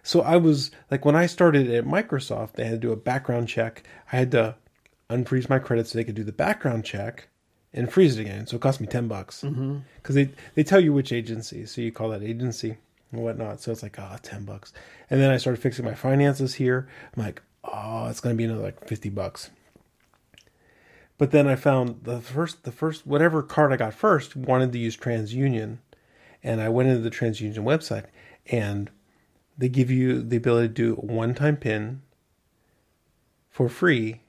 So I was like, when I started at Microsoft, they had to do a background check. I had to unfreeze my credit so they could do the background check and freeze it again. So it cost me ten bucks because they they tell you which agency, so you call that agency and whatnot. So it's like ah, 10 bucks. And then I started fixing my finances here. I'm like, oh, it's gonna be another like fifty bucks. But then I found the first, the first, whatever card I got first wanted to use TransUnion, and I went into the TransUnion website, and they give you the ability to do a one-time PIN for free.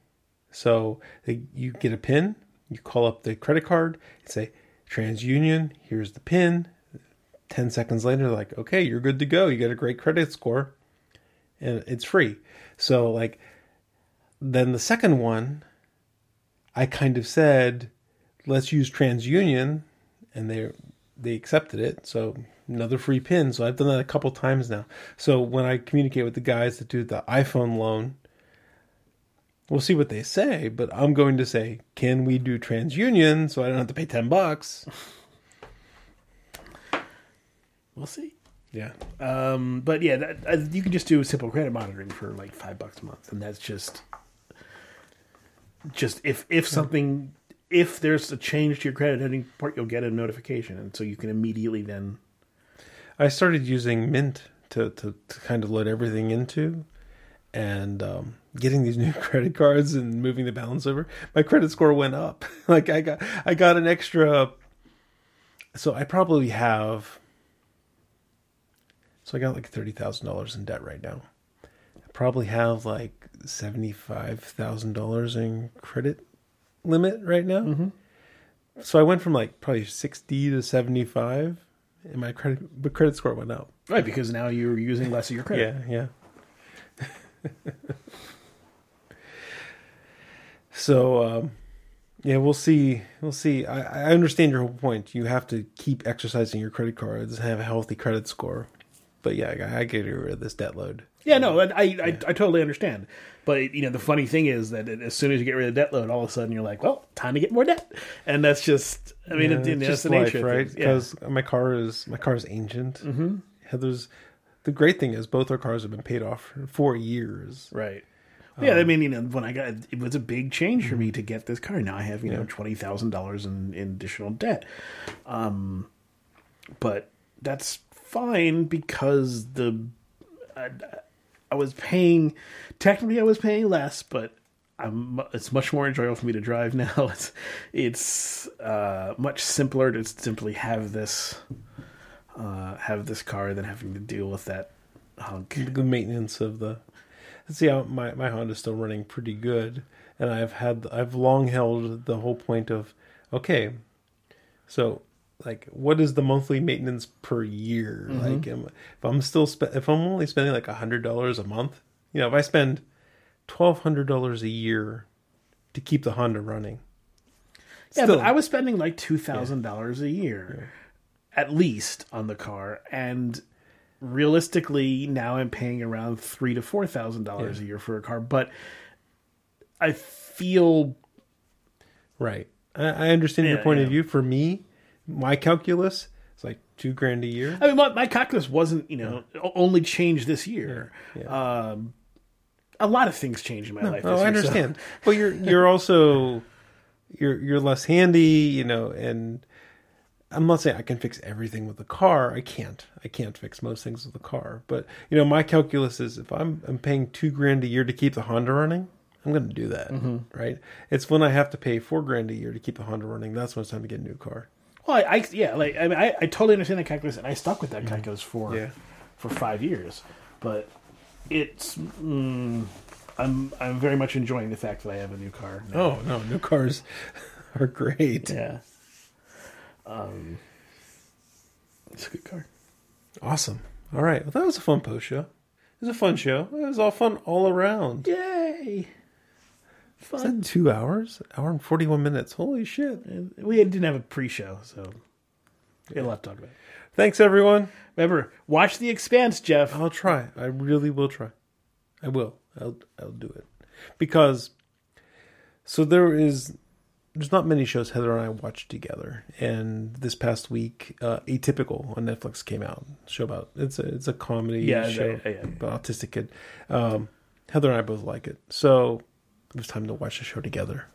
So they, you get a PIN, you call up the credit card, and say TransUnion, here's the PIN. Ten seconds later, like, okay, you're good to go. You got a great credit score, and it's free. So like, then the second one. I kind of said, let's use TransUnion, and they they accepted it. So another free pin. So I've done that a couple times now. So when I communicate with the guys that do the iPhone loan, we'll see what they say. But I'm going to say, can we do TransUnion so I don't have to pay ten bucks? We'll see. Yeah. Um, but yeah, that, uh, you can just do simple credit monitoring for like five bucks a month, and that's just just if if something if there's a change to your credit heading report, you'll get a notification, and so you can immediately then. I started using Mint to, to, to kind of load everything into and um, getting these new credit cards and moving the balance over. My credit score went up. like I got I got an extra so I probably have so I got like thirty thousand dollars in debt right now. I probably have like seventy five thousand dollars in credit limit right now. Mm-hmm. So I went from like probably sixty to seventy five, and my credit but credit score went up. Right, because now you're using less of your credit. Yeah, yeah. so, um, yeah, we'll see. We'll see. I, I understand your whole point. You have to keep exercising your credit cards, and have a healthy credit score. But yeah, I, I get rid of this debt load. Yeah, no, I, I, I, I totally understand. But you know, the funny thing is that as soon as you get rid of the debt load, all of a sudden you're like, well, time to get more debt, and that's just, I mean, Yeah, it, it's just the life, nature, right? things. Yeah. Because my car is my car is ancient. Mm-hmm. Heather's. The great thing is both our cars have been paid off for four years. Right. Yeah, Um, I mean, you know, when I got it was a big change for me to get this car. Now I have you know twenty thousand dollars in in additional debt, um, but that's fine because the I, I was paying technically I was paying less, but I'm it's much more enjoyable for me to drive now. It's it's uh, much simpler to simply have this uh, have this car than having to deal with that hunk. the maintenance of the. See how my my Honda's still running pretty good, and I've had I've long held the whole point of, okay, so like what is the monthly maintenance per year? Mm-hmm. Like am, if I'm still spe- if I'm only spending like a hundred dollars a month, you know, if I spend twelve hundred dollars a year to keep the Honda running, Yeah, still- but I was spending like two thousand dollars a year, at least, on the car, and realistically, now I'm paying around three to four thousand dollars a year for a car. But I feel right? I, I understand your point yeah. of view. For me, my calculus is like two grand a year. I mean, my, my calculus wasn't, you know, only changed this year. Um, a lot of things changed in my life. This Oh, I so- understand. But you're you're also you're you're less handy, you know, and I'm not saying I can fix everything with the car. I can't. I can't fix most things with the car. But you know, my calculus is if I'm I'm paying two grand a year to keep the Honda running, I'm going to do that, Mm-hmm. right? It's when I have to pay four grand a year to keep the Honda running. That's when it's time to get a new car. Well, I, I yeah, like I mean, I, I totally understand that calculus, and I stuck with that calculus for Yeah. for five years. But it's mm, I'm I'm very much enjoying the fact that I have a new car. now. Oh no, new cars are great. yeah. Um, it's a good card. Awesome. All right. Well, that was a fun post show. It was a fun show. It was all fun all around. Yay! Is that two hours? Hour and 41 minutes. Holy shit. We didn't have a pre-show, so we had a lot to talk about. Thanks, everyone. Remember, watch The Expanse, Jeff. I'll try. I really will try. I will. I'll, I'll do it. Because, so there is, there's not many shows Heather and I watch together. And this past week, uh, Atypical on Netflix came out. Show about, it's a, it's a comedy Yeah, show yeah, yeah, about autistic kid. Um, Heather and I both like it. So it was time to watch the show together.